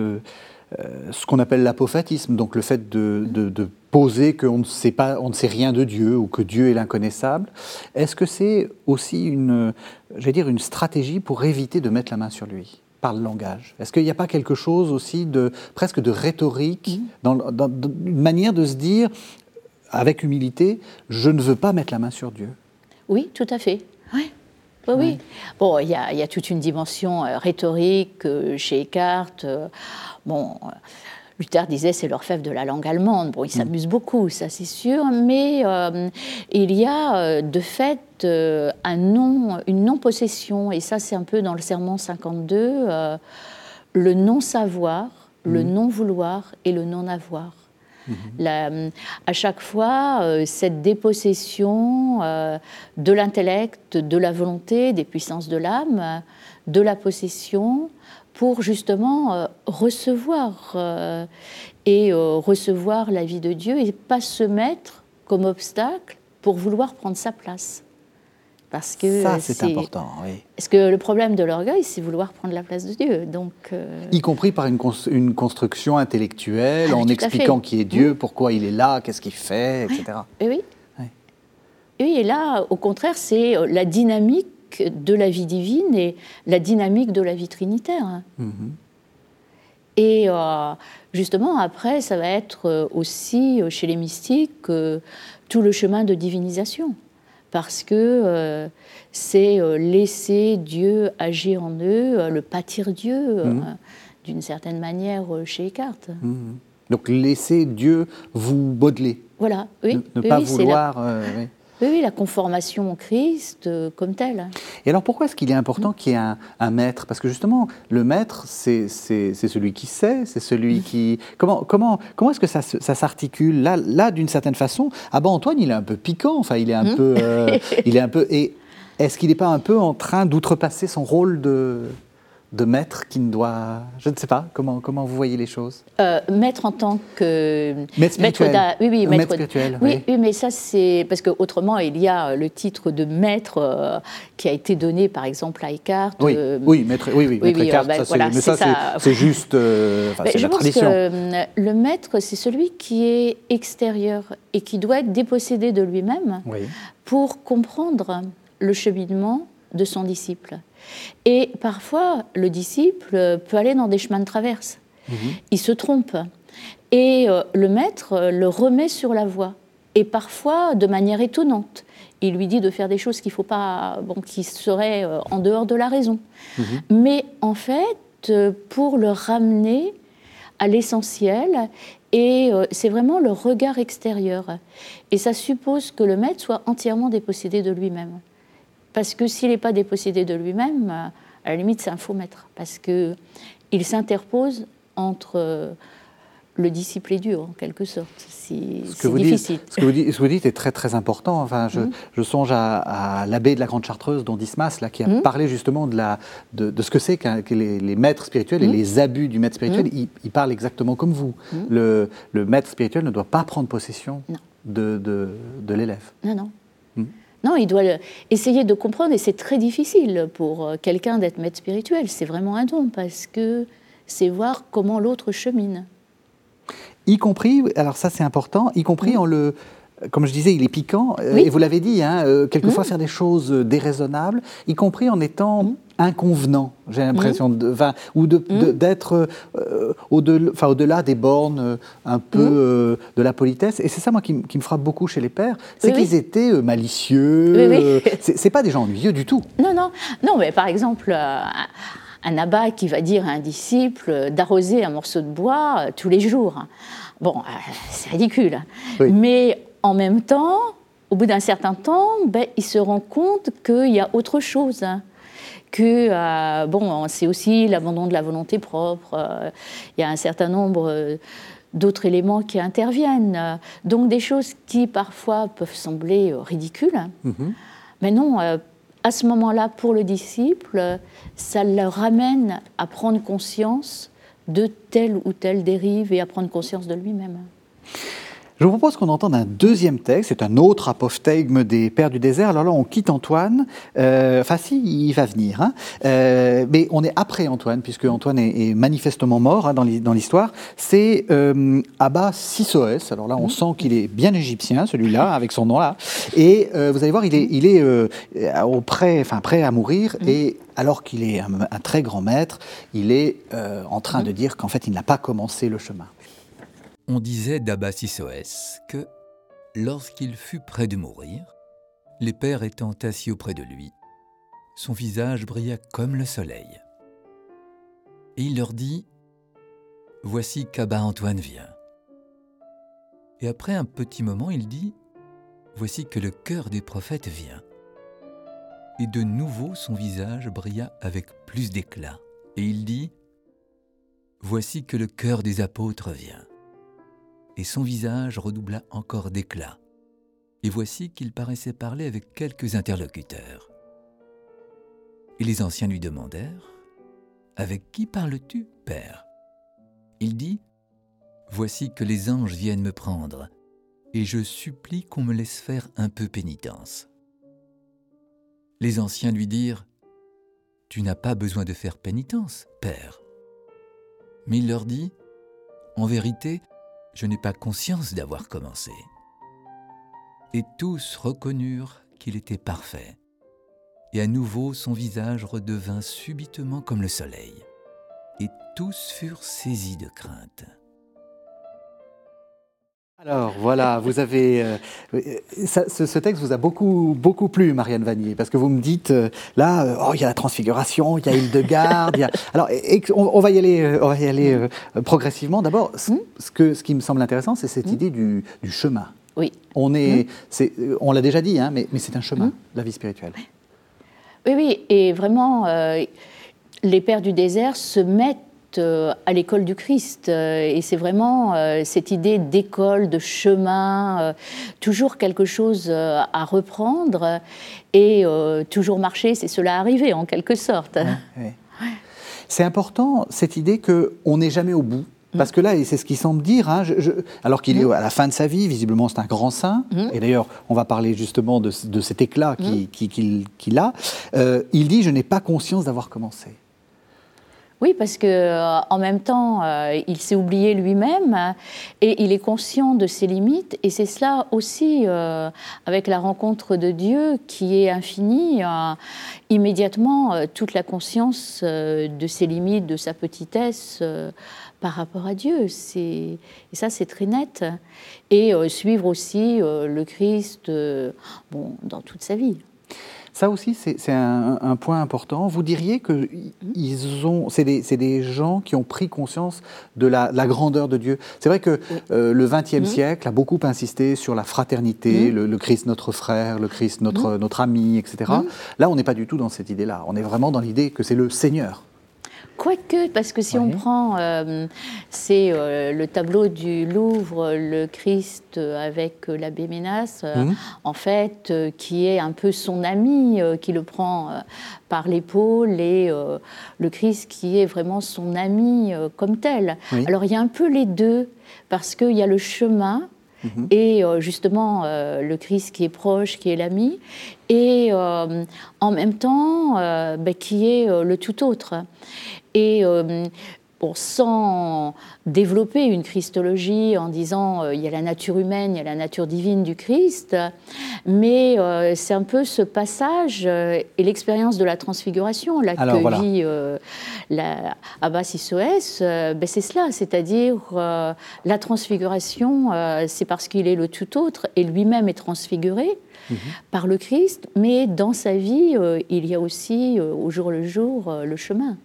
ce qu'on appelle l'apophatisme, donc le fait de, poser qu'on ne sait pas, on ne sait rien de Dieu ou que Dieu est l'inconnaissable. Est-ce que c'est aussi une, dire, une stratégie pour éviter de mettre la main sur lui par le langage? Est-ce qu'il n'y a pas quelque chose aussi de presque de rhétorique, dans, une manière de se dire, avec humilité, je ne veux pas mettre la main sur Dieu? Oui, tout à fait. Oui. Oui, Bon, il y, a toute une dimension euh, rhétorique euh, chez Eckhart. Bon, Luther disait c'est l'orfèvre de la langue allemande. Bon, il mm. s'amuse beaucoup, ça c'est sûr, mais euh, il y a euh, de fait euh, un non, une non-possession, et ça c'est un peu dans le serment 52, le non-savoir, le mm. non-vouloir et le non-avoir. Mm-hmm. à chaque fois, cette dépossession de l'intellect, de la volonté, des puissances de l'âme, de la possession, pour justement euh, recevoir euh, et euh, recevoir la vie de Dieu et pas se mettre comme obstacle pour vouloir prendre sa place. Parce que ça, c'est important. Oui. Parce que le problème de l'orgueil, c'est vouloir prendre la place de Dieu. Donc, y compris par une, une construction intellectuelle, ah en expliquant qui est Dieu, pourquoi il est là, qu'est-ce qu'il fait, etc. Et oui. oui. Et là, au contraire, c'est la dynamique de la vie divine et la dynamique de la vie trinitaire. Mhm. Et euh, justement, après, ça va être euh, aussi euh, chez les mystiques tout le chemin de divinisation, parce que c'est laisser Dieu agir en eux, le pâtir Dieu, mhm. d'une certaine manière, chez Eckhart. Mhm. Donc laisser Dieu vous modeler. Voilà, oui. Ne, pas vouloir. Oui, la conformation au Christ euh, comme telle. Et alors pourquoi est-ce qu'il est important qu'il y ait un, maître? Parce que justement, le maître, c'est celui qui sait, c'est celui qui... Comment, comment, comment est-ce que ça, ça s'articule? Là, là d'une certaine façon, ah ben Antoine, il est un peu piquant, enfin, il est un hmm. peu... Euh, [LAUGHS] il est un peu... Et est-ce qu'il n'est pas un peu en train d'outrepasser son rôle de de maître qui ne doit. Je ne sais pas, comment, comment vous voyez les choses? Euh, Maître en tant que. Maître spirituel. oui, oui, maître, spirituel. Oui, oui. mais ça, c'est. Parce qu'autrement, il y a le titre de maître euh, qui a été donné, par exemple, à Eckhart. Oui, euh, oui, maître, oui, oui, maître Eckhart, ça, voilà, mais ça, c'est juste. c'est la tradition. Que, le maître, c'est celui qui est extérieur et qui doit être dépossédé de lui-même pour comprendre le cheminement de son disciple. Et parfois, le disciple peut aller dans des chemins de traverse. Mhm. Il se trompe. Et euh, le maître euh, le remet sur la voie. Et parfois, de manière étonnante. Il lui dit de faire des choses qu'il faut pas, bon, qui seraient euh, en dehors de la raison. Mhm. Mais en fait, pour le ramener à l'essentiel, et c'est vraiment le regard extérieur. Et ça suppose que le maître soit entièrement dépossédé de lui-même. Parce que s'il n'est pas dépossédé de lui-même, euh, à la limite, c'est un faux maître. Parce qu'il s'interpose entre euh, le disciple et Dieu, en quelque sorte. Difficile. ce, que vous dites, ce, que vous dites, est très très important. Enfin, je, mmh. songe à, l'abbé de la Grande Chartreuse, dont Dismas, là, qui a mmh. parlé justement de, la, de, ce que c'est que les, maîtres spirituels et mmh. les abus du maître spirituel. Il, parle exactement comme vous. Le, le, maître spirituel ne doit pas prendre possession de, de l'élève. Non, non. Non, il doit essayer de comprendre, et c'est très difficile pour euh, quelqu'un d'être maître spirituel. C'est vraiment un don, parce que c'est voir comment l'autre chemine. Y compris, alors ça c'est important, y compris en le, comme je disais, il est piquant, euh, et vous l'avez dit, hein, euh, quelquefois faire des choses déraisonnables, y compris en étant inconvenant, j'ai l'impression, de, ou mm. d'être euh, au-delà des bornes euh, un peu mm. euh, de la politesse. Et c'est ça, moi, qui, me frappe beaucoup chez les pères, c'est qu'ils étaient malicieux. c'est pas des gens ennuyeux du tout. Non, non, non, mais par exemple. un abbat qui va dire à un disciple d'arroser un morceau de bois tous les jours. Bon, c'est ridicule. Mais en même temps, au bout d'un certain temps, ben, il se rend compte qu'il y a autre chose que euh, bon, c'est aussi l'abandon de la volonté propre. Euh, il y a un certain nombre euh, d'autres éléments qui interviennent. Donc des choses qui parfois peuvent sembler ridicules. Mhm. Mais non, à ce moment-là, pour le disciple, ça le ramène à prendre conscience de telle ou telle dérive et à prendre conscience de lui-même. Je vous propose qu'on entende un deuxième texte, c'est un autre apophthegme des Pères du désert. Alors là, on quitte Antoine. Euh, enfin, si, il va venir. Hein. Euh, mais on est après Antoine, puisque Antoine est, manifestement mort hein, dans l'histoire. C'est euh, Abba Sissoès. Alors là, on sent qu'il est bien égyptien, celui-là, [LAUGHS] avec son nom là. Et euh, vous allez voir, il est, il est euh, au prêt, enfin, prêt à mourir. Mm. Et alors qu'il est un, un, très grand maître, il est en train de dire qu'en fait, il n'a pas commencé le chemin. On disait d'Abbassisoès que, lorsqu'il fut près de mourir, les pères étant assis auprès de lui, son visage brilla comme le soleil. Et il leur dit Voici qu'Abba Antoine vient. Et après un petit moment, il dit Voici que le cœur des prophètes vient. Et de nouveau son visage brilla avec plus d'éclat. Et il dit Voici que le cœur des apôtres vient et son visage redoubla encore d'éclat. Et voici qu'il paraissait parler avec quelques interlocuteurs. Et les anciens lui demandèrent Avec qui parles-tu, Père? Il dit Voici que les anges viennent me prendre, et je supplie qu'on me laisse faire un peu pénitence. Les anciens lui dirent Tu n'as pas besoin de faire pénitence, Père. Mais il leur dit En vérité, je n'ai pas conscience d'avoir commencé. Et tous reconnurent qu'il était parfait. Et à nouveau son visage redevint subitement comme le soleil. Et tous furent saisis de crainte. Alors voilà, vous avez euh, ce, texte vous a beaucoup beaucoup plu, Marianne Vanier, parce que vous me dites euh, là, euh, oh il y a la Transfiguration, il y a Hildegarde, il y a... [LAUGHS] alors on, va y aller, on va y aller progressivement. D'abord, ce, que, ce qui me semble intéressant, c'est cette hmm? idée du, chemin. Oui. On, est, mmh. on l'a déjà dit, hein, mais, mais c'est un chemin, mmh. la vie spirituelle. Oui, oui, et vraiment, les pères du désert se mettent à l'école du Christ. Euh, et c'est vraiment cette idée d'école, de chemin, toujours quelque chose à reprendre et toujours marcher, c'est cela arriver en quelque sorte. [LAUGHS] C'est important cette idée qu'on n'est jamais au bout. Parce que là, et c'est ce qu'il semble dire, hein, alors qu'il est mm. à la fin de sa vie, visiblement c'est un grand saint, mm. et d'ailleurs on va parler justement de, cet éclat mm. qu'il a, euh, il dit, je n'ai pas conscience d'avoir commencé. Oui, parce que euh, en même temps, euh, il s'est oublié lui-même et il est conscient de ses limites. Et c'est cela aussi, avec la rencontre de Dieu qui est infinie, immédiatement toute la conscience de ses limites, de sa petitesse par rapport à Dieu. Et ça, c'est très net. Et euh, suivre aussi euh, le Christ euh, bon, dans toute sa vie. Ça aussi, c'est un, point important. Vous diriez que ils ont, c'est des, des, gens qui ont pris conscience de la, grandeur de Dieu. C'est vrai que le XXe siècle a beaucoup insisté sur la fraternité, le, Christ notre frère, le Christ notre, notre ami, etc. Là, on n'est pas du tout dans cette idée-là. On est vraiment dans l'idée que c'est le Seigneur. Quoique, parce que si on prend, euh, c'est euh, le tableau du Louvre, le Christ avec euh, l'abbé Ménas, mhm. en fait, qui est un peu son ami, qui le prend par l'épaule, et le Christ qui est vraiment son ami comme tel. Alors il y a un peu les deux, parce qu'il y a le chemin, et euh, justement euh, le Christ qui est proche, qui est l'ami, et euh, en même temps ben, qui est le tout autre. Et sans développer une christologie en disant euh, il y a la nature humaine, il y a la nature divine du Christ, mais euh, c'est un peu ce passage euh, et l'expérience de la transfiguration là, que vit la, Abbas Issoès, ben, c'est cela, c'est-à-dire la transfiguration, c'est parce qu'il est le tout autre et lui-même est transfiguré. Mhm. par le Christ, mais dans sa vie, il y a aussi au jour le jour le chemin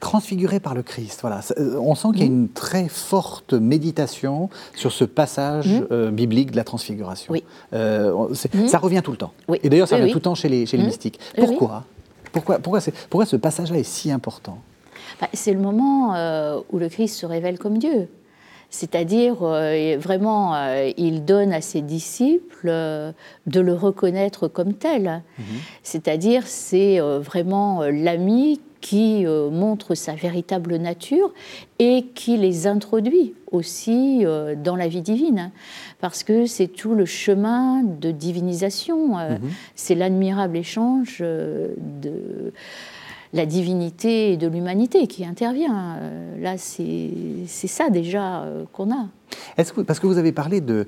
transfiguré par le Christ. Voilà. Euh, on sent qu'il y a une très forte méditation sur ce passage mmh. euh, biblique de la transfiguration. Oui. Euh, mmh. Ça revient tout le temps. Et d'ailleurs, ça revient tout le temps chez les, chez les mystiques. Pourquoi? Pourquoi, pourquoi, pourquoi ce passage-là est si important? Bah, C'est le moment où le Christ se révèle comme Dieu. C'est-à-dire, vraiment, il donne à ses disciples de le reconnaître comme tel. C'est-à-dire, c'est vraiment l'ami qui euh, montre sa véritable nature et qui les introduit aussi euh, dans la vie divine. Parce que c'est tout le chemin de divinisation, euh, mhm. c'est l'admirable échange de la divinité et de l'humanité qui intervient. Là, c'est ça déjà qu'on a. Est-ce que, parce que vous avez parlé de,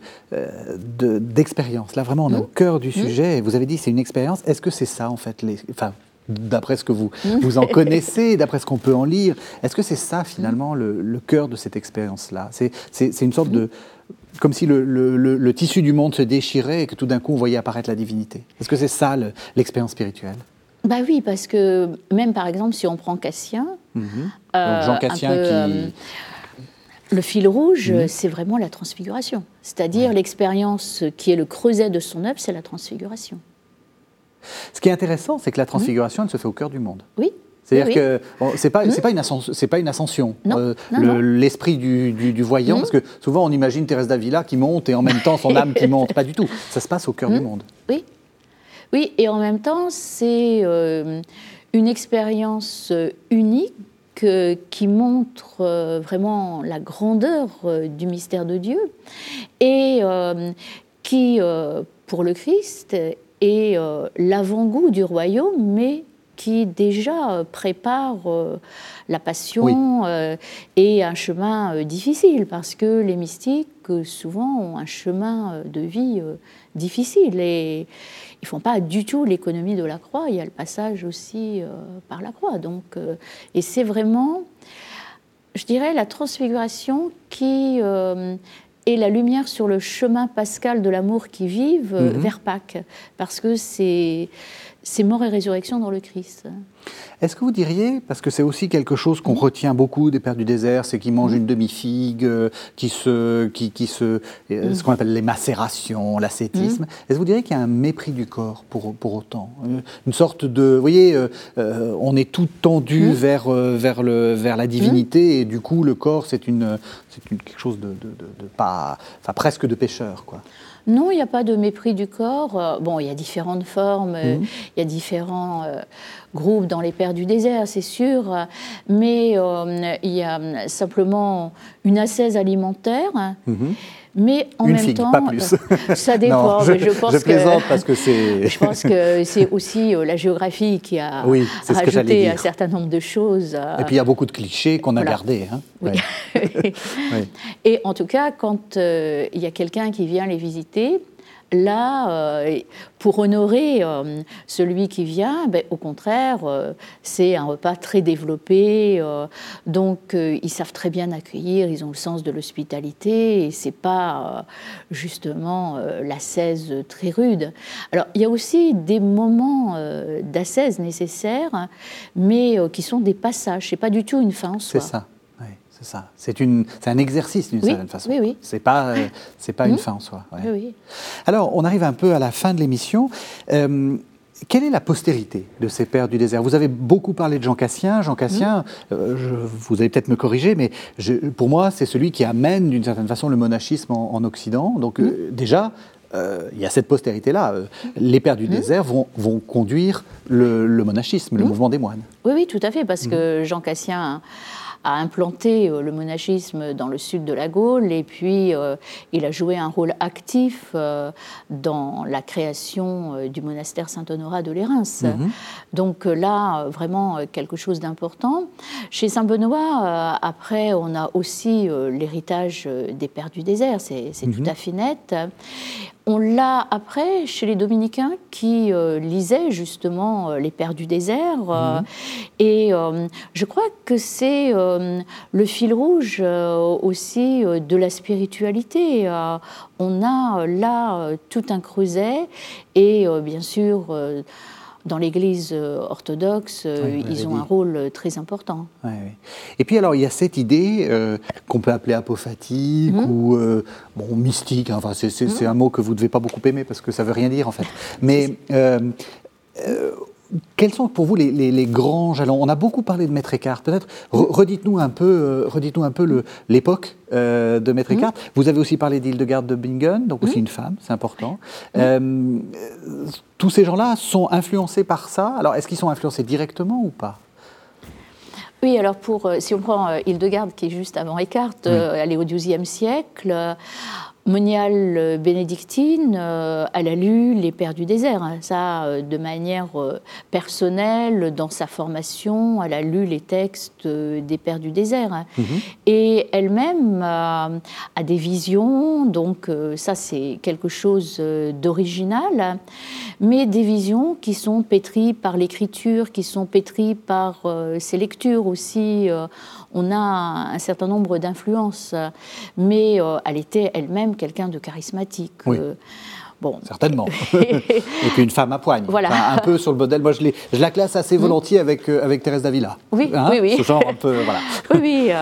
d'expérience, là vraiment on est au mmh. cœur du mmh. sujet, vous avez dit c'est une expérience, est-ce que c'est ça en fait, les, enfin d'après ce que vous, [LAUGHS] vous en connaissez, d'après ce qu'on peut en lire. Est-ce que c'est ça finalement le, cœur de cette expérience-là? C'est, une sorte de... Comme si le, tissu du monde se déchirait et que tout d'un coup on voyait apparaître la divinité. Est-ce que c'est ça l'expérience spirituelle? Bah oui, parce que même par exemple, si on prend Cassien, mhm. euh, Jean Cassien qui. Euh, le fil rouge, mhm. c'est vraiment la transfiguration. C'est-à-dire l'expérience qui est le creuset de son œuvre, c'est la transfiguration. Ce qui est intéressant, c'est que la transfiguration, elle se fait au cœur du monde. Oui. C'est-à-dire que ce n'est pas, pas, une ascension. Pas une ascension L'esprit du, du, voyant, parce que souvent on imagine Thérèse d'Avila qui monte et en même temps son âme qui [LAUGHS] monte. Pas du tout. Ça se passe au cœur du monde. Oui. Oui, et en même temps, c'est euh, une expérience euh, unique euh, qui montre vraiment la grandeur du mystère de Dieu et qui, pour le Christ, et euh, l'avant-goût du royaume, mais qui déjà euh, prépare euh, la passion et un chemin difficile, parce que les mystiques, souvent, ont un chemin de vie difficile et ils font pas du tout l'économie de la croix. Il y a le passage aussi par la croix. Donc, et c'est vraiment, je dirais, la transfiguration qui et la lumière sur le chemin pascal de l'amour qui vive euh, mhm. vers Pâques. Parce que c'est c'est mort et résurrection dans le Christ. Est-ce que vous diriez, parce que c'est aussi quelque chose qu'on retient beaucoup des pères du désert, c'est qu'ils mangent une demi-figue, euh, qui se, qui, qui se, euh, ce qu'on appelle les macérations, l'ascétisme. Est-ce que vous diriez qu'il y a un mépris du corps pour, pour autant? Euh, Une sorte de, vous voyez, on est tout tendu vers, vers, le, vers la divinité et du coup le corps c'est une, c'est quelque chose de, de, de pas, enfin presque de pécheur, quoi. Non, il n'y a pas de mépris du corps. Euh, bon, il y a différentes formes, euh, mhm. il y a différents euh, groupes dans les pères du désert, c'est sûr, mais il y a simplement une assaise alimentaire. Mhm. Mais en même figue, temps, pas plus. ça [LAUGHS] dépend. je, je, pense plaisante parce que c'est. [LAUGHS] je pense que c'est aussi la géographie qui a rajouté un certain nombre de choses. Et puis il y a beaucoup de clichés qu'on a gardés. Hein. [LAUGHS] Oui. Et en tout cas, quand il y a quelqu'un qui vient les visiter, Là, euh, pour honorer euh, celui qui vient, ben, au contraire, euh, c'est un repas très développé. donc, ils savent très bien accueillir, ils ont le sens de l'hospitalité, et c'est pas justement l'assaise très rude. Alors, il y a aussi des moments d'assaise nécessaires, mais qui sont des passages. C'est pas du tout une fin en soi. C'est ça. C'est ça. C'est un exercice d'une certaine façon. Oui, oui. C'est pas, euh, c'est pas une mmh. fin en soi. Oui, Alors, on arrive un peu à la fin de l'émission. Euh, quelle est la postérité de ces pères du désert? Vous avez beaucoup parlé de Jean Cassien. Jean Cassien, mmh. euh, vous allez peut-être me corriger, mais pour moi, c'est celui qui amène d'une certaine façon le monachisme en, Occident. Donc mmh. déjà, il y a cette postérité-là. Les pères du désert vont, vont conduire le, monachisme, le mouvement des moines. Oui, oui, tout à fait, parce que Jean Cassien a implanté euh, le monachisme dans le sud de la Gaule et puis euh, il a joué un rôle actif euh, dans la création du monastère Saint-Honorat de Lérins. Mhm. Donc là, vraiment quelque chose d'important. Chez Saint-Benoît, après, on a aussi l'héritage des Pères du désert, c'est tout mhm. à fait net. On l'a après chez les dominicains qui euh, lisaient justement euh, les Pères du désert. Euh, mhm. Et je crois que c'est le fil rouge aussi de la spiritualité. on a là tout un creuset et bien sûr dans l'Église euh, orthodoxe, euh, ils ont un rôle euh, très important. Et puis alors, il y a cette idée qu'on peut appeler apophatique mhm. ou bon, mystique. Hein. enfin, c'est mhm. un mot que vous ne devez pas beaucoup aimer parce que ça veut rien dire en fait. Mais [LAUGHS] quels sont pour vous les, grands jalons? On a beaucoup parlé de Maître Eckhart. Peut-être redites-nous un peu, euh, redites-nous un peu l'époque euh, de Maître mhm. Eckhart. Vous avez aussi parlé d'Hildegarde de Bingen, donc aussi mhm. une femme, c'est important. Euh, tous ces gens-là sont influencés par ça? Alors, est-ce qu'ils sont influencés directement ou pas? Oui, alors pour, si on prend Hildegarde, qui est juste avant Eckhart, elle est au XIIe siècle, Monial euh, bénédictine, euh, elle a lu Les Pères du désert, hein. ça euh, de manière personnelle, dans sa formation, elle a lu les textes des Pères du désert. Hein. Mhm. Et elle-même a des visions, donc ça c'est quelque chose d'original, mais des visions qui sont pétries par l'écriture, qui sont pétries par ses lectures aussi on a un certain nombre d'influences, mais euh, elle était elle-même quelqu'un de charismatique. Euh, bon. Certainement. [LAUGHS] et puis une femme à poigne. Voilà. un peu sur le modèle. Moi, je, je la classe assez volontiers avec, euh, avec Thérèse d'Avila. Oui, hein, oui, oui. Ce genre un peu, voilà. [LAUGHS] Oui, oui.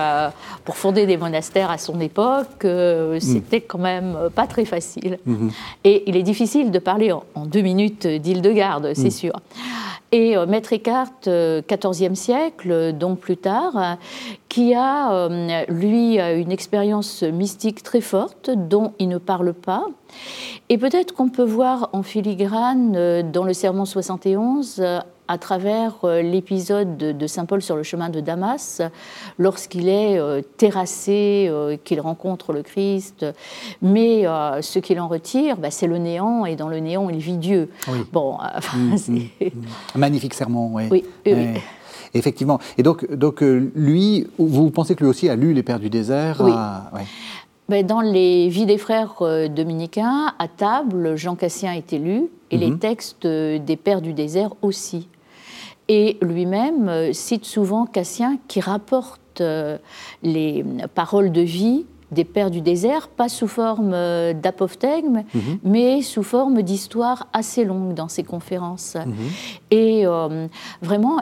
pour fonder des monastères à son époque, mm. c'était quand même pas très facile. Mm-hmm. Et il est difficile de parler en, deux minutes d'Île-de-Garde, c'est mm. sûr. Et euh, Maître Eckhart, XIVe euh, siècle, donc plus tard, qui a, euh, lui, une expérience mystique très forte dont il ne parle pas. Et peut-être qu'on peut voir en filigrane dans le Sermon 71 à travers euh, l'épisode de, Saint Paul sur le chemin de Damas, lorsqu'il est euh, terrassé, euh, qu'il rencontre le Christ. Mais ce qu'il en retire, bah, c'est le néant, et dans le néant, il vit Dieu. Bon, [LAUGHS] mm, mm, mm. Magnifique sermon, oui. oui, Effectivement. Et donc, donc lui, vous pensez que lui aussi a lu Les Pères du désert Oui. Ben, dans les Vies des frères dominicains, à table, Jean Cassien est élu, et les mhm. textes des Pères du désert aussi. Et lui-même euh, cite souvent Cassien qui rapporte euh, les paroles de vie des pères du désert, pas sous forme d'apophthegme, mhm. mais sous forme d'histoires assez longues dans ses conférences. Mhm. Et vraiment,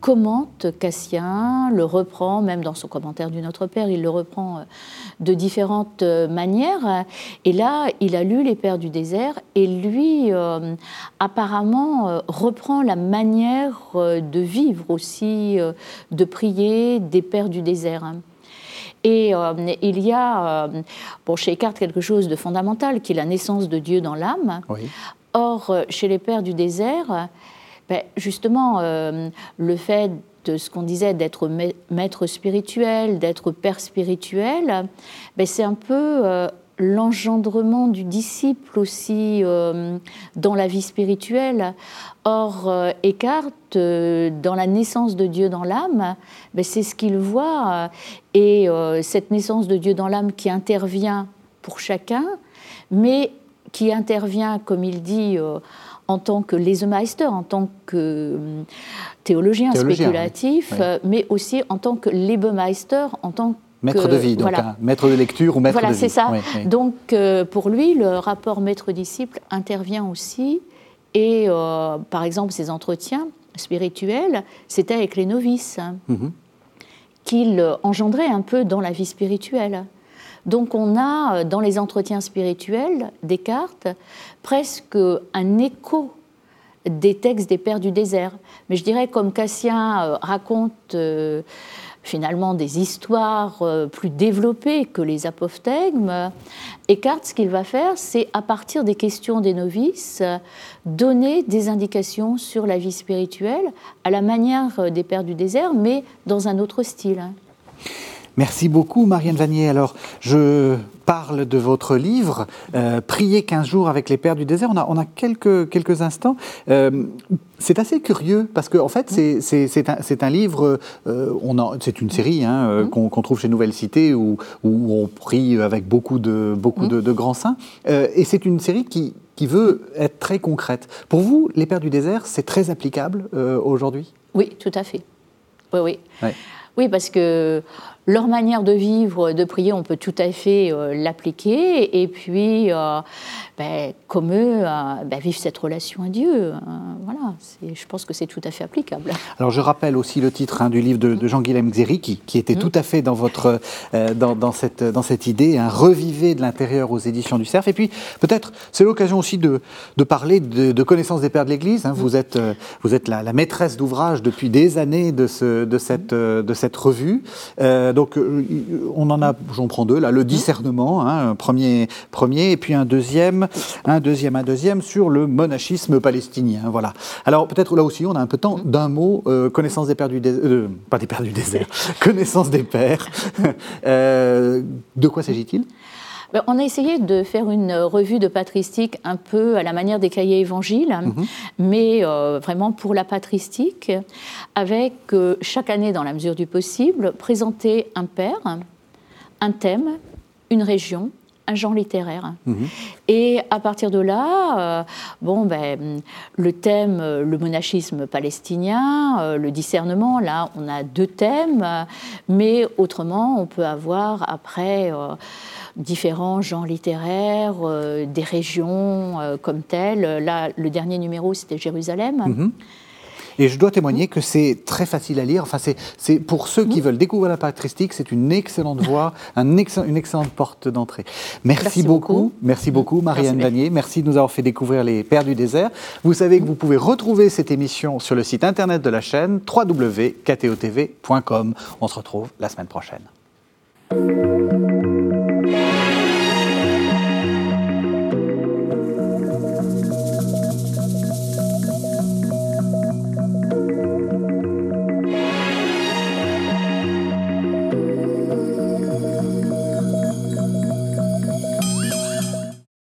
Commente Cassien, le reprend, même dans son commentaire du Notre Père, il le reprend euh, de différentes euh, manières. Et là, il a lu Les Pères du désert et lui, euh, apparemment, reprend la manière de vivre aussi, de prier des Pères du désert. Et il y a, pour chez Eckhart, quelque chose de fondamental, qui est la naissance de Dieu dans l'âme. Or, chez les Pères du désert, ben, justement, euh, le fait de ce qu'on disait d'être maître spirituel, d'être père spirituel, ben, c'est un peu euh, l'engendrement du disciple aussi euh, dans la vie spirituelle. Or, Eckhart, dans la naissance de Dieu dans l'âme, ben, c'est ce qu'il voit. Et cette naissance de Dieu dans l'âme qui intervient pour chacun, mais qui intervient, comme il dit, en tant que lesemeister, en tant que hum, théologien, spéculatif, euh, mais aussi en tant que lebemeister, en tant que Maître de vie, donc maître de lecture ou maître de vie. Voilà, c'est ça. Donc euh, pour lui, le rapport maître-disciple intervient aussi. Et euh, par exemple, ses entretiens spirituels, c'était avec les novices, mhm. qu'il engendrait un peu dans la vie spirituelle. Donc on a euh, dans les entretiens spirituels Descartes presque un écho des textes des Pères du désert. Mais je dirais comme Cassien euh, raconte euh, finalement des histoires plus développées que les apophthegmes, Eckhart, ce qu'il va faire, c'est à partir des questions des novices, donner des indications sur la vie spirituelle à la manière des Pères du désert, mais dans un autre style. Merci beaucoup, Marianne Vanier. Alors, je parle de votre livre, euh, Prier 15 jours avec les Pères du désert. On a, on a quelques, quelques instants. Euh, c'est assez curieux parce qu'en en fait, c'est un, un, livre, euh, c'est une série hein, mmh. qu'on trouve chez Nouvelle Cité où, où, on prie avec beaucoup de, beaucoup de, mmh. grands saints. et c'est une série qui, qui veut être très concrète. Pour vous, les Pères du désert, c'est très applicable aujourd'hui? Oui, tout à fait. Oui, oui. Oui, parce que leur manière de vivre, de prier, on peut tout à fait euh, l'appliquer. Et puis, euh, ben, comme eux, euh, ben, vivre cette relation à Dieu. voilà, je pense que c'est tout à fait applicable. Alors, je rappelle aussi le titre hein, du livre de, Jean-Guilhem Xéry, qui, était mm. tout à fait dans, votre, dans, cette, dans cette idée, un reviver de l'intérieur aux éditions du Cerf. Et puis, peut-être, c'est l'occasion aussi de, de parler de, de, connaissance des Pères de l'Église. Hein. Vous êtes, vous êtes la, maîtresse d'ouvrage depuis des années de, ce, de, cette, de cette revue. Euh, donc, euh, on en a, j'en prends deux là, le discernement, hein, un premier, premier, et puis un deuxième, un deuxième, un deuxième sur le monachisme palestinien. Voilà. Alors peut-être là aussi, on a un peu de temps d'un mot, euh, connaissance des pères du désert, pas des pères du désert, [LAUGHS] connaissance des pères. [LAUGHS] de quoi s'agit-il? On a essayé de faire une revue de patristique un peu à la manière des cahiers évangiles, mhm. mais euh, vraiment pour la patristique, avec euh, chaque année, dans la mesure du possible, présenter un père, un thème, une région, un genre littéraire. Mhm. Et à partir de là, euh, bon, ben, le thème, le monachisme palestinien, le discernement, là, on a deux thèmes, mais autrement, on peut avoir après différents genres littéraires, euh, des régions euh, comme telles. Là, le dernier numéro, c'était Jérusalem. Mhm. Et je dois témoigner que c'est très facile à lire. Enfin, c'est pour ceux qui mhm. veulent découvrir la patristique, c'est une excellente [LAUGHS] voie, un une excellente porte d'entrée. Merci, beaucoup. Merci beaucoup, Marianne Vanier. Merci de nous avoir fait découvrir les Pères du désert. Vous savez que vous pouvez retrouver cette émission sur le site internet de la chaîne www.ktotv.com. On se retrouve la semaine prochaine.